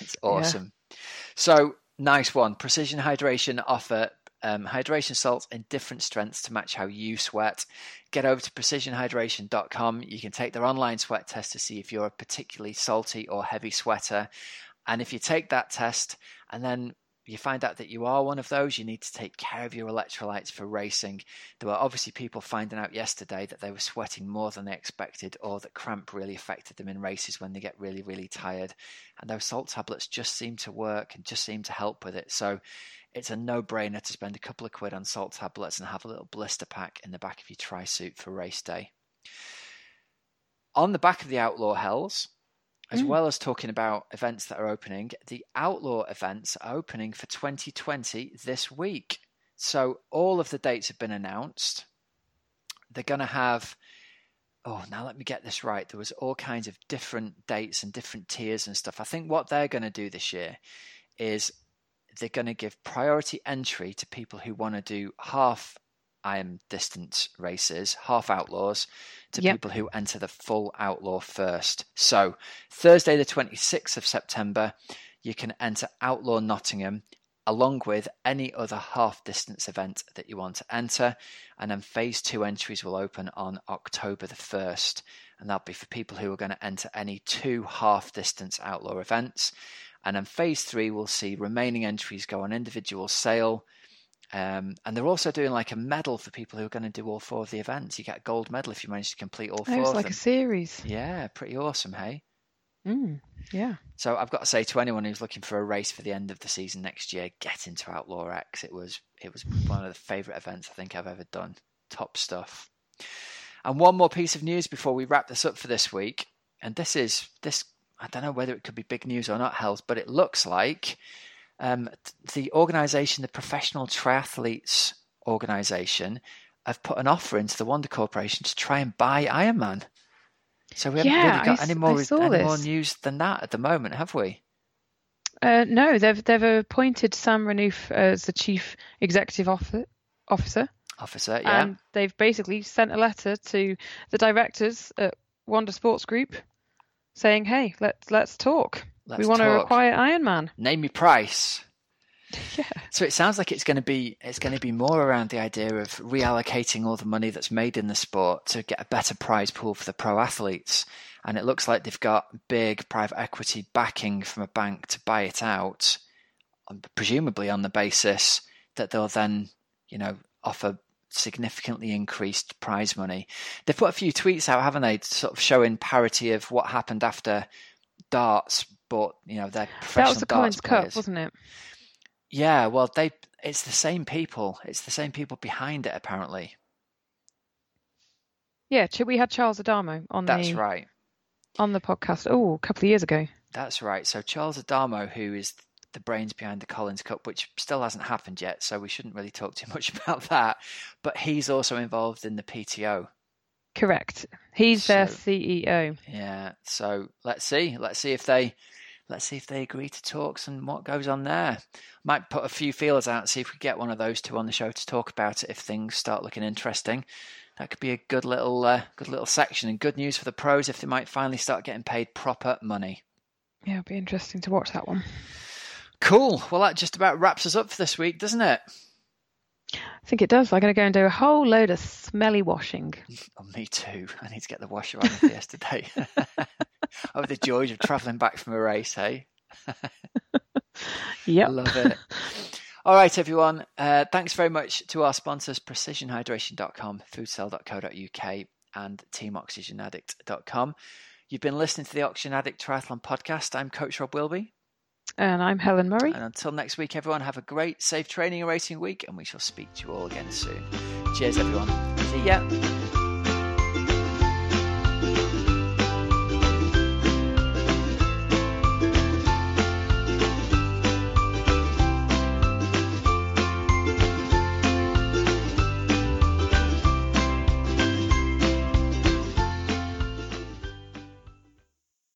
It's awesome. So, nice one. Precision Hydration offer um, hydration salts in different strengths to match how you sweat. Get over to precisionhydration.com. You can take their online sweat test to see if you're a particularly salty or heavy sweater. And if you take that test and then you find out that you are one of those, you need to take care of your electrolytes for racing. There were obviously people finding out yesterday that they were sweating more than they expected or that cramp really affected them in races when they get really, really tired. And those salt tablets just seem to work and just seem to help with it. So it's a no brainer to spend a couple of quid on salt tablets and have a little blister pack in the back of your tri suit for race day. On the back of the Outlaw Hells, as Mm. well as talking about events that are opening, the Outlaw events are opening for 2020 this week. So all of the dates have been announced. They're going to have, oh, now let me get this right. There was all kinds of different dates and different tiers and stuff. I think what they're going to do this year is they're going to give priority entry to people who want to do half Iron distance races, half outlaws, to Yep. people who enter the full outlaw first. So, Thursday, the 26th of September, you can enter Outlaw Nottingham along with any other half distance event that you want to enter. And then phase two entries will open on October the 1st. And that'll be for people who are going to enter any two half distance outlaw events. And then phase three will see remaining entries go on individual sale. Um, and they're also doing like a medal for people who are going to do all four of the events. You get a gold medal if you manage to complete all Oh, four it's like them. a series. Yeah, pretty awesome, hey? Mm, yeah. So I've got to say to anyone who's looking for a race for the end of the season next year, get into Outlaw X. It was it was one of the favourite events I think I've ever done. Top stuff. And one more piece of news before we wrap this up for this week. And this is this I don't know whether it could be big news or not, Hells, but it looks like um, the organisation, the Professional Triathletes Organisation, have put an offer into the Wanda Corporation to try and buy Ironman. So we haven't Yeah, really got I any more any more news than that at the moment, have we? Uh, no, they've they've appointed Sam Renouf as the chief executive officer, officer Officer, yeah. and they've basically sent a letter to the directors at Wanda Sports Group saying, "Hey, let's let's talk. Let's we want to acquire Iron Man. Name your price. Yeah. So it sounds like it's going to be it's going to be more around the idea of reallocating all the money that's made in the sport to get a better prize pool for the pro athletes. And it looks like they've got big private equity backing from a bank to buy it out, um, presumably on the basis that they'll then, you know, offer significantly increased prize money. They've put a few tweets out, haven't they, sort of showing parity of what happened after darts bought, you know, their professional That was the Collins Cup, wasn't it? Yeah, well, they it's the same people. It's the same people behind it, apparently. Yeah, we had Charles Adamo on That's the right. on the podcast. Oh, a couple of years ago. That's right. So Charles Adamo, who is the brains behind the Collins Cup, which still hasn't happened yet, so we shouldn't really talk too much about that. But he's also involved in the PTO. Correct. He's their CEO. Yeah. So let's see. Let's see if they let's see if they agree to talks and what goes on there. Might put a few feelers out, see if we get one of those two on the show to talk about it if things start looking interesting. That could be a good little uh, good little section and good news for the pros if they might finally start getting paid proper money. Yeah, it'll be interesting to watch that one. Cool. Well, that just about wraps us up for this week, doesn't it? I think it does. I'm going to go and do a whole load of smelly washing. Oh, me too. I need to get the washer on yesterday. oh, the joys of travelling back from a race, hey? yep. I love it. All right, everyone. Uh, thanks very much to our sponsors, precisionhydration.com, foodsell.co.uk, and teamoxygenaddict.com. You've been listening to the Oxygen Addict Triathlon podcast. I'm Coach Rob Wilby. And I'm Helen Murray. And until next week, everyone, have a great, safe training and racing week, and we shall speak to you all again soon. Cheers, everyone. See ya.